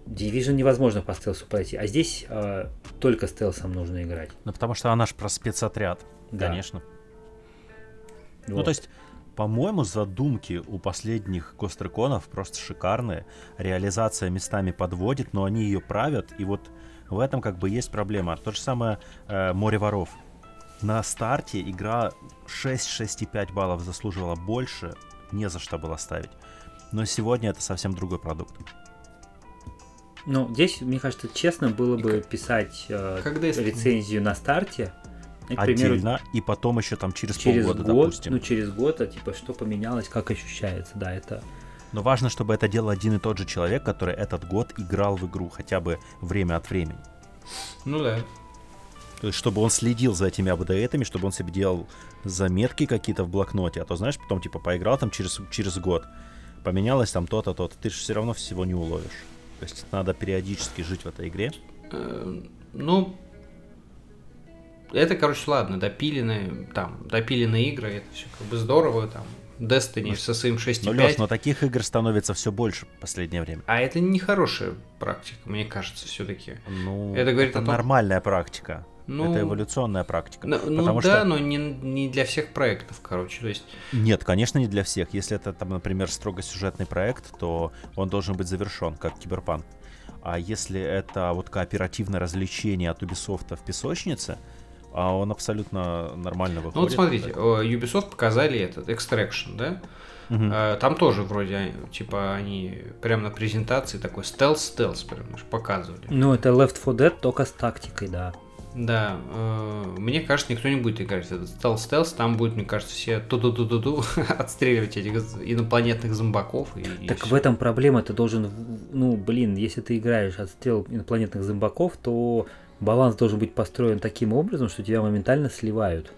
A: Division невозможно по стелсу пройти, а здесь э, только стелсом нужно играть.
B: ну, потому что она же про спецотряд,
A: Да.
B: конечно. Ну,
A: Вот.
B: то есть, по-моему, задумки у последних Гостриконов просто шикарные. Реализация местами подводит, но они ее правят, и вот в этом как бы есть проблема. То же самое э, Море воров. На старте игра 6-6,5 баллов заслуживала больше, не за что было ставить. Но сегодня это совсем другой продукт.
A: Ну, здесь, мне кажется, честно было
C: И
A: бы писать э,
C: Когда
A: рецензию на старте. И, к примеру,
B: Отдельно, и потом еще там через,
A: через
B: полгода,
A: год,
B: допустим.
A: ну через год, а типа что поменялось, как ощущается, да, это
B: Но важно, чтобы это делал один и тот же человек, который этот год играл в игру хотя бы время от времени.
C: Ну да.
B: То есть, чтобы он следил за этими апдейтами, чтобы он себе делал заметки какие-то в блокноте, а то, знаешь, потом, типа, поиграл там через, через год, поменялось там то-то, то-то, ты же все равно всего не уловишь. То есть, надо периодически жить в этой игре.
C: Э, ну, это, короче, ладно, допиленные, там, допиленные игры, это все как бы здорово, там, Destiny со своим 6.5.
B: Ну, Леш, но таких игр становится все больше в последнее время.
C: А это не хорошая практика, мне кажется, все-таки.
B: Ну,
C: Это говорит
B: это
C: о том-
B: нормальная практика.
C: Ну,
B: это эволюционная практика.
C: Ну, ну
B: потому
C: да,
B: что...
C: но не, не для всех проектов, короче. То есть,
B: Нет, конечно, не для всех. Если это, там, например, строго сюжетный проект, то он должен быть завершен, как Киберпанк. А если это вот кооперативное развлечение от Ubisoft в песочнице, а он абсолютно нормально выходит.
C: ну вот смотрите, Ubisoft показали этот Extraction, да? Э, Там тоже вроде, э, типа, они прямо на презентации такой стелс-стелс прям показывали.
A: Ну, это Left 4 Dead только с тактикой, да.
C: Да, э, мне кажется, никто не будет играть в этот стелс-стелс, там будет, мне кажется, все ту-ду-ду-ду-ду <laughs> отстреливать этих инопланетных зомбаков. И, и
A: Так
C: всё.
A: в этом проблема, ты должен, ну, блин, если ты играешь отстрел инопланетных зомбаков, то баланс должен быть построен таким образом, что тебя моментально сливают.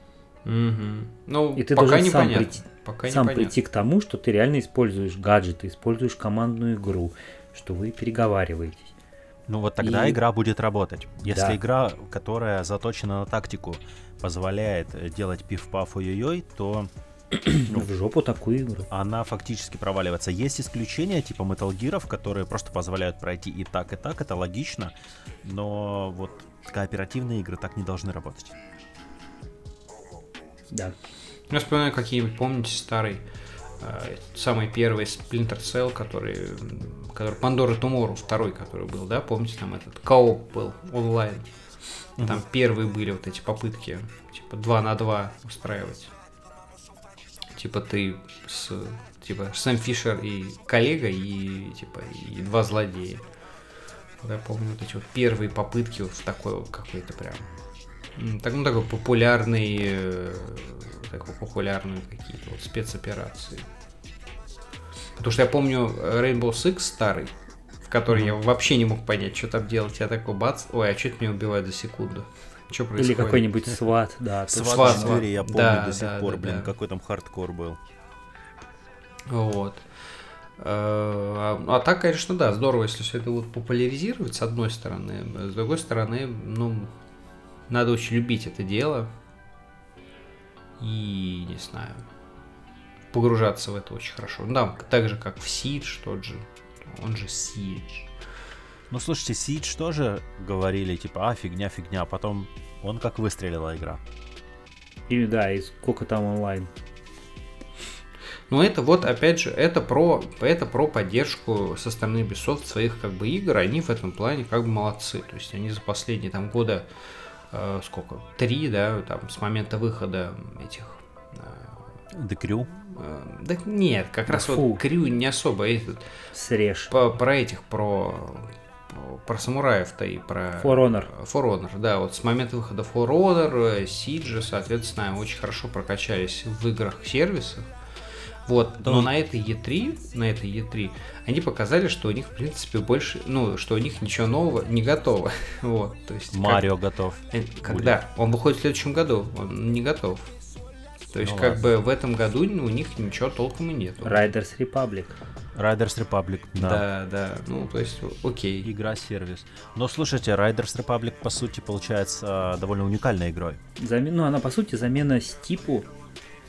C: Мгм. Ну,
A: И ты
C: пока
A: должен сам прийти-
C: пока
A: Сам прийти к тому, что ты реально используешь гаджеты, используешь командную игру, что вы переговариваетесь.
B: Ну вот тогда
A: И-
B: игра будет работать. Если
A: Да.
B: игра, которая заточена на тактику, позволяет э, делать пиф-паф ой-ой-ой, то <clears throat>
A: Ну, в жопу такую игру.
B: она фактически проваливается. Есть исключения, типа Metal Gear, которые просто позволяют пройти и так, и так, это логично, но вот кооперативные игры так не должны работать.
A: Да.
C: Я вспоминаю какие-нибудь, помните, старый, э, самый первый Splinter Cell, который, который Pandora Tomorrow, второй, который был, да, помните, там этот кооп был онлайн. Там первые были вот эти попытки, типа 2 на 2 устраивать. Типа ты с типа Сэм Фишер и коллега, и типа и два злодея. Я помню вот эти вот первые попытки вот в такой вот какой-то прям так, ну, такой популярный, э, такой популярные какие-то вот спецоперации. Потому что я помню э, Rainbow Six старый, в который я вообще не мог понять, что там делать. Я такой бац, ой, а что это меня убивает за секунду? Что
A: Или
C: происходит?
A: какой-нибудь сват, да.
B: Сват
C: Сват,
B: 4 я
C: да,
B: помню до сих
C: да,
B: пор,
C: да,
B: блин,
C: да.
B: какой там хардкор был.
C: Вот. Э, А, а так, конечно, да, здорово, если все это вот популяризировать, с одной стороны. С другой стороны, ну, надо очень любить это дело. И, не знаю, погружаться в это очень хорошо. Ну Да, так же, как в Siege тот же. Он же Siege.
B: Ну, слушайте, Siege тоже говорили, типа, а, фигня, фигня, а потом он как выстрелила игра.
A: И да, и сколько там онлайн.
C: Но это вот, опять же, это про, это про поддержку со стороны Ubisoft своих как бы игр. Они в этом плане как бы молодцы. То есть они за последние там года э, сколько? Три, да, там с момента выхода этих. э,
B: The Crew.
C: э, да нет, как
A: Да
C: раз
A: фу.
C: вот Крю не особо. Этот,
A: Срежь.
C: по- про этих, про про самураев-то и про...
A: For Honor.
C: For Honor, да, вот с момента выхода For Honor, э, Siege, соответственно, очень хорошо прокачались в играх сервисах. Вот, но
B: Ну,
C: на этой E3, на этой E3, они показали, что у них, в принципе, больше, ну, что у них ничего нового не готово. <laughs> Вот, то есть... как-
B: Марио готов.
C: э, Когда? Он выходит в следующем году, он не готов. То есть,
B: Ну
C: как
B: ладно.
C: бы в этом году у них ничего толком и нету.
A: Riders Republic.
B: Riders Republic, да.
C: Да, да, ну, то есть, окей.
B: Игра-сервис. Но слушайте, Riders Republic, по сути, получается довольно уникальной игрой.
A: Замен- Ну, она, по сути, замена Стипу,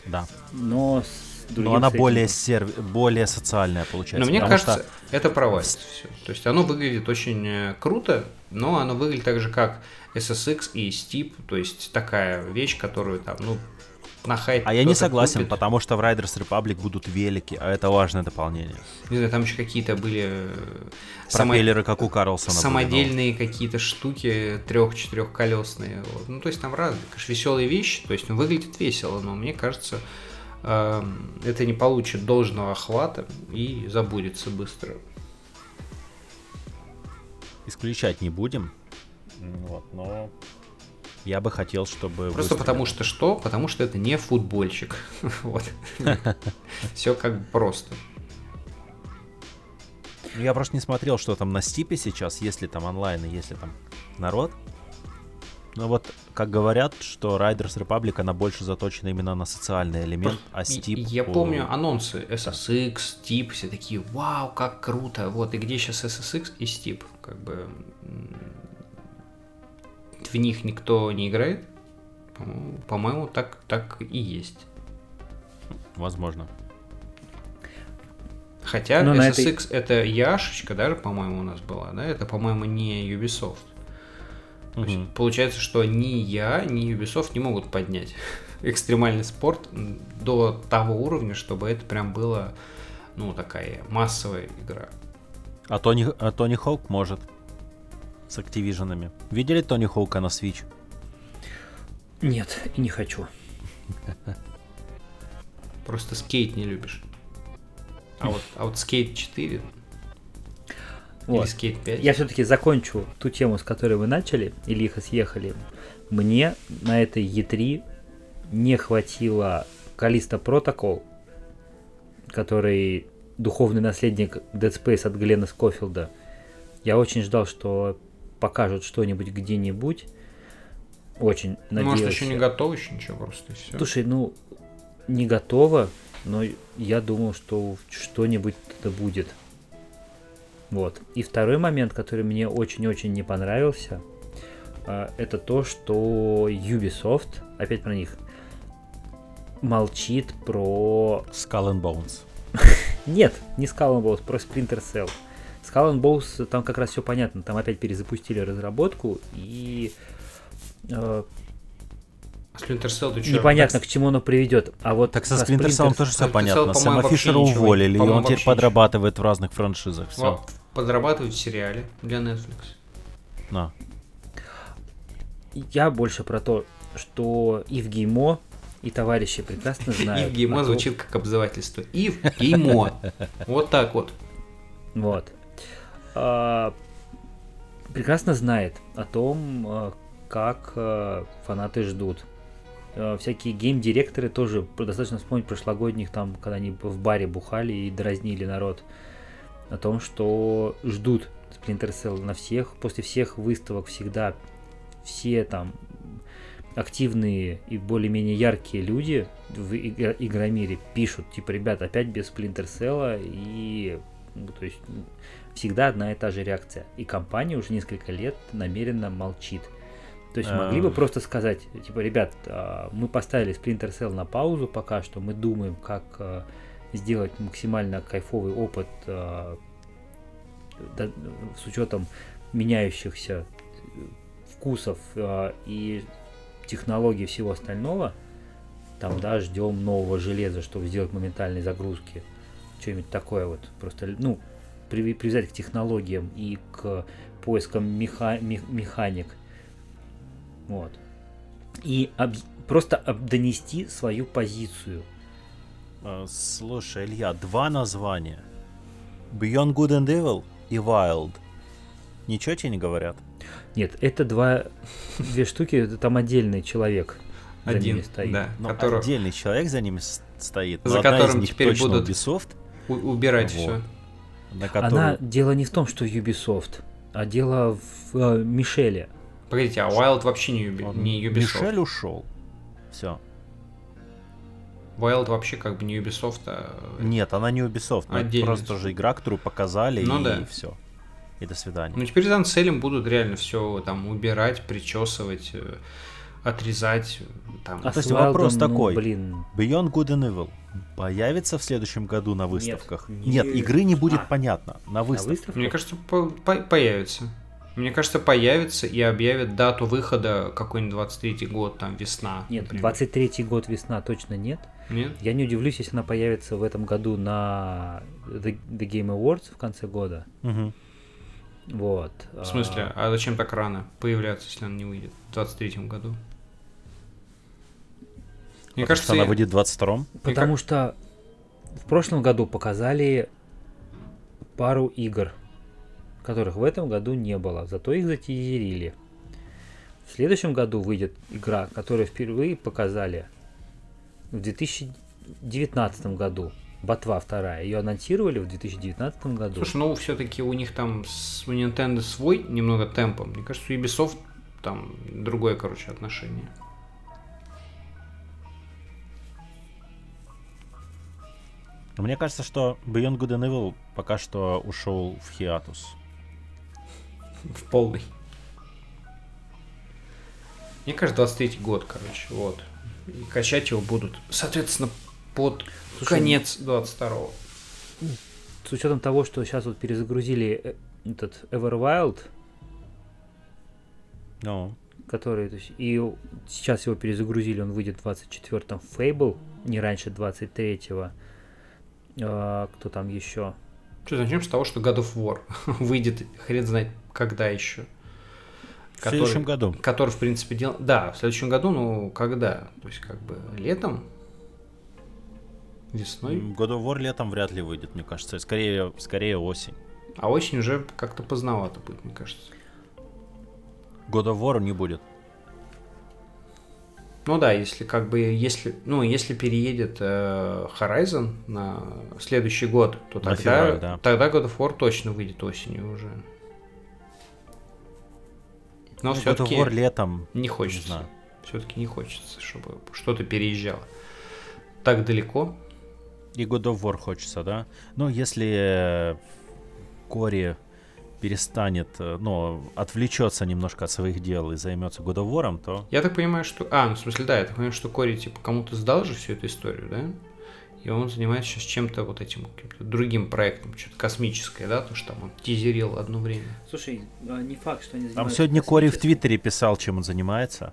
B: Да.
A: но с
B: Но она
A: сеттингом.
B: более, серв... более социальная получается.
C: Но мне кажется,
B: что-
C: это провалится все. То есть оно выглядит очень э, круто, но оно выглядит так же, как SSX и Steep, то есть такая вещь, которую там, ну, на хайп.
B: А я не согласен,
C: купит.
B: потому что в Riders Republic будут велики, а это важное дополнение.
C: Не знаю, там еще какие-то были э, само-
B: Пропеллеры, как у Карлсона. были,
C: самодельные какие-то штуки трех-четырехколесные. Вот. Ну, то есть там разные, конечно, веселые вещи, то есть он выглядит весело, но мне кажется, это не получит должного охвата и забудется быстро.
B: Исключать не будем. Вот, но я бы хотел, чтобы...
C: Просто потому что что? Потому что это не футбольщик. <laughs> Вот. Все как бы просто.
B: Ну, Я просто не смотрел, что там на Стипе сейчас, есть ли там онлайн и есть ли там народ. Ну вот, как говорят, что Riders Republic, она больше заточена именно на социальный элемент, а
C: И-
B: Steep...
C: Я помню анонсы SSX, Steep, все такие, вау, как круто. Вот, и где сейчас SSX и Steep? Как бы в них никто не играет? По-моему, так, так и есть.
B: Возможно.
C: Хотя
A: Ну, на
C: SSX это Яшечка, даже, по-моему, у нас была, да? Это, по-моему, не Ubisoft. То есть получается, что ни я, ни Ubisoft не могут поднять <laughs> экстремальный спорт до того уровня, чтобы это прям было, ну, такая массовая игра.
B: А Тони, а Тони Хоук может. С Activision'ами. Видели Тони Хоука на Switch?
A: Нет, и не хочу. <laughs>
C: Просто скейт не любишь. А вот, а вот скейт 4 или
A: Вот.
C: скейт 5.
A: Я все-таки закончу ту тему, с которой вы начали, и лихо съехали. Мне на этой E3 не хватило Калиста Протокол, который духовный наследник Dead Space от Глена Скофилда. Я очень ждал, что покажут что-нибудь где-нибудь. Очень надеялся.
C: Может, еще не готов, еще ничего, просто и все.
A: Слушай, ну, не готово, но я думал, что что-нибудь это будет. Вот. И второй момент, который мне очень-очень не понравился, а, это то, что Ubisoft, опять про них, молчит про...
B: Skull and Bones. <laughs>
A: Нет, не Skull and Bones, про Splinter Cell. Skull and Bones, там как раз все понятно, там опять перезапустили разработку, и э,
C: Splinter Cell, ты чё?
A: непонятно, к чему оно приведет. А вот
B: Так со Splinter Cell тоже все
C: Splinter Cell,
B: понятно.
C: по-моему,
B: Сэма Фишера
C: ничего
B: уволили, и он теперь подрабатывает в разных франшизах. Все.
C: Подрабатывают в сериале для Netflix.
B: На.
A: Я больше про то, что и в Геймо, и товарищи прекрасно <laughs> знают.
C: Ив Геймо
A: о том-
C: звучит как обзывательство. Ив Геймо. <laughs> Вот так вот.
A: Вот. А, прекрасно знает о том, а, как а, фанаты ждут. А, Всякие гейм-директоры тоже, достаточно вспомнить прошлогодних, там, когда они в баре бухали и дразнили народ, о том, что ждут Splinter Cell на всех, после всех выставок всегда все там активные и более-менее яркие люди в игра- игромире пишут, типа, ребят, опять без Splinter Cell, и ну, то есть всегда одна и та же реакция. И компания уже несколько лет намеренно молчит. То есть могли бы
B: Эм.
A: просто сказать, типа, ребят, а, мы поставили Splinter Cell на паузу пока что, мы думаем, как а, сделать максимально кайфовый опыт да- с учетом меняющихся э, вкусов и технологий всего остального. Там, да, ждем нового железа, чтобы сделать моментальные загрузки. Что-нибудь такое вот. Просто, ну, при- привязать к технологиям и к поискам меха- мех- механик. Вот. И об- просто об- донести свою позицию.
B: Э, Слушай, Илья, два названия. Beyond Good and Evil и Wild. Ничего тебе не говорят?
A: Нет, это два, <laughs> две штуки, это там отдельный человек. за
C: Один,
A: ними стоит.
C: да.
B: Ну,
C: который-
B: отдельный человек за ними стоит. но
C: За которым теперь будут-
B: Ubisoft,
C: у- убирать
B: Вот.
C: все.
B: на
A: Она,
B: которую...
A: дело не в том, что Ubisoft, а дело в э, Мишеле.
C: Погодите, а Wild вообще не,
B: Он-
C: не Ubisoft.
B: Мишель ушел. Все.
C: Wild вообще как бы не Ubisoft, а...
B: Нет, она не Ubisoft. но это
C: Отдельно.
B: просто же игра, которую показали,
C: Ну
B: и
C: да.
B: все. И до свидания.
C: Ну теперь за Анселем будут реально все там убирать, причесывать, э, отрезать. Там.
A: А
B: То есть вопрос
A: ну,
B: такой.
A: блин,
B: Beyond Good and Evil появится в следующем году на выставках? Нет,
A: Нет.
B: игры не будет
A: А.
B: понятно. На
A: на
B: выставках.
A: выставках?
C: Мне кажется, по- по- появится. Мне кажется, появится и объявят дату выхода какой-нибудь 23 год, там весна.
A: Нет,
C: например.
A: 23-й год весна точно нет.
C: Нет?
A: Я не удивлюсь, если она появится в этом году на The, The Game Awards в конце года.
B: Мгм.
A: Вот.
C: В смысле, а зачем так рано появляться, если она не выйдет в 23 году? Мне
B: Потому
C: кажется,
B: что она выйдет в 22-м.
A: Потому что в прошлом году показали пару игр, которых в этом году не было, зато их затизерили. В следующем году выйдет игра, которую впервые показали в 2019 году. Ботва вторая. Ее анонсировали в 2019 году.
C: Слушай, ну все-таки у них там с, у Nintendo свой немного темпом. Мне кажется, у Ubisoft там другое, короче, отношение.
B: Мне кажется, что Beyond Good and Evil пока что ушел в хиатус.
C: В полный. Мне кажется, 23 год, короче, вот. И качать его будут, соответственно, под
A: Слушай,
C: конец 22-го.
A: С учетом того, что сейчас вот перезагрузили э, этот Everwild,
B: Ну,
A: который, то есть, и сейчас его перезагрузили, он выйдет в 24-м Fable, не раньше 23-го. А, кто там еще?
C: Что, начнем с того, что God of War <laughs> выйдет, хрен знает когда еще.
B: в следующем году.
C: Который, в принципе, дел... Да, в следующем году, ну, когда? То есть, как бы, летом? Весной?
B: God of War летом вряд ли выйдет, мне кажется. Скорее, скорее осень.
C: А осень уже как-то поздновато будет, мне кажется.
B: God of War не будет.
C: Ну да, если как бы, если, ну, если переедет э, Horizon на следующий год, то
B: На
C: тогда,
B: февраль, да.
C: тогда God of War точно выйдет осенью уже. Но
B: Ну,
C: все-таки
B: летом.
C: не хочется. Все-таки не хочется, чтобы что-то переезжало. Так далеко.
B: И God of War хочется, да? Ну, если э, Кори перестанет, ну, отвлечется немножко от своих дел и займется God of War, то
C: Я так понимаю, что... А, ну в смысле, да, я так понимаю, что Кори, типа, кому-то сдал же всю эту историю, да? И он занимается сейчас чем-то вот этим, каким-то другим проектом, что-то космическое, да? То, что там он тизерил одно время.
A: Слушай, а, не факт, что они
B: Там сегодня Кори в Твиттере писал, чем он занимается.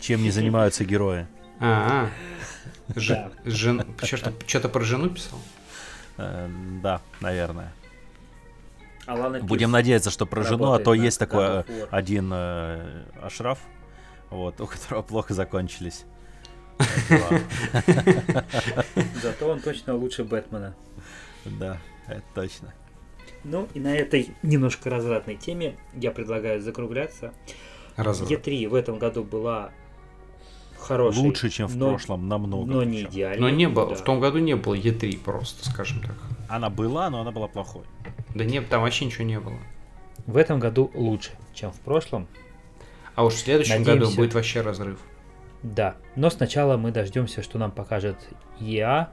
B: Чем не занимаются герои.
C: А, а. <laughs> Жен- Что-то, про жену писал?
B: Э, Да, наверное.
A: Алана
B: Будем надеяться, что про жену, а то есть такой э, один э, Ашраф, вот, у которого плохо закончились. <laughs>
A: Зато он точно лучше Бэтмена.
B: Да, это точно.
A: Ну и на этой немножко развратной теме я предлагаю закругляться.
C: Развод.
A: Е3 в этом году была хорошей.
B: Лучше, чем в
A: но-
B: прошлом, намного.
A: Но не
B: причем.
A: идеальной.
C: Но не было,
A: да.
C: в том году не было Е3 просто, скажем так.
B: Она была, но она была плохой.
C: Да нет, там вообще ничего не было.
A: В этом году лучше, чем в прошлом.
C: А уж в следующем
A: Надеемся.
C: году будет вообще разрыв.
A: Да. Но сначала мы дождемся, что нам покажет EA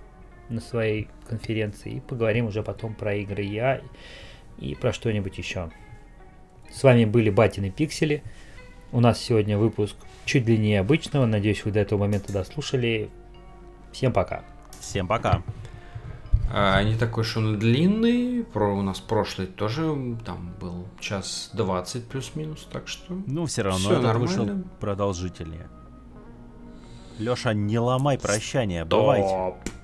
A: на своей конференции. И поговорим уже потом про игры EA и про что-нибудь еще. С вами были Батины Пиксели. У нас сегодня выпуск чуть длиннее обычного. Надеюсь, вы до этого момента дослушали. Всем пока.
B: Всем пока.
C: А, не такой уж он и длинный. Про у нас прошлый тоже там был час 20 плюс-минус, так что...
B: Ну, все равно
C: Всё
B: это вышел
C: нормально.
B: продолжительнее. Леша, не ломай прощание, бывайте.
C: Топ.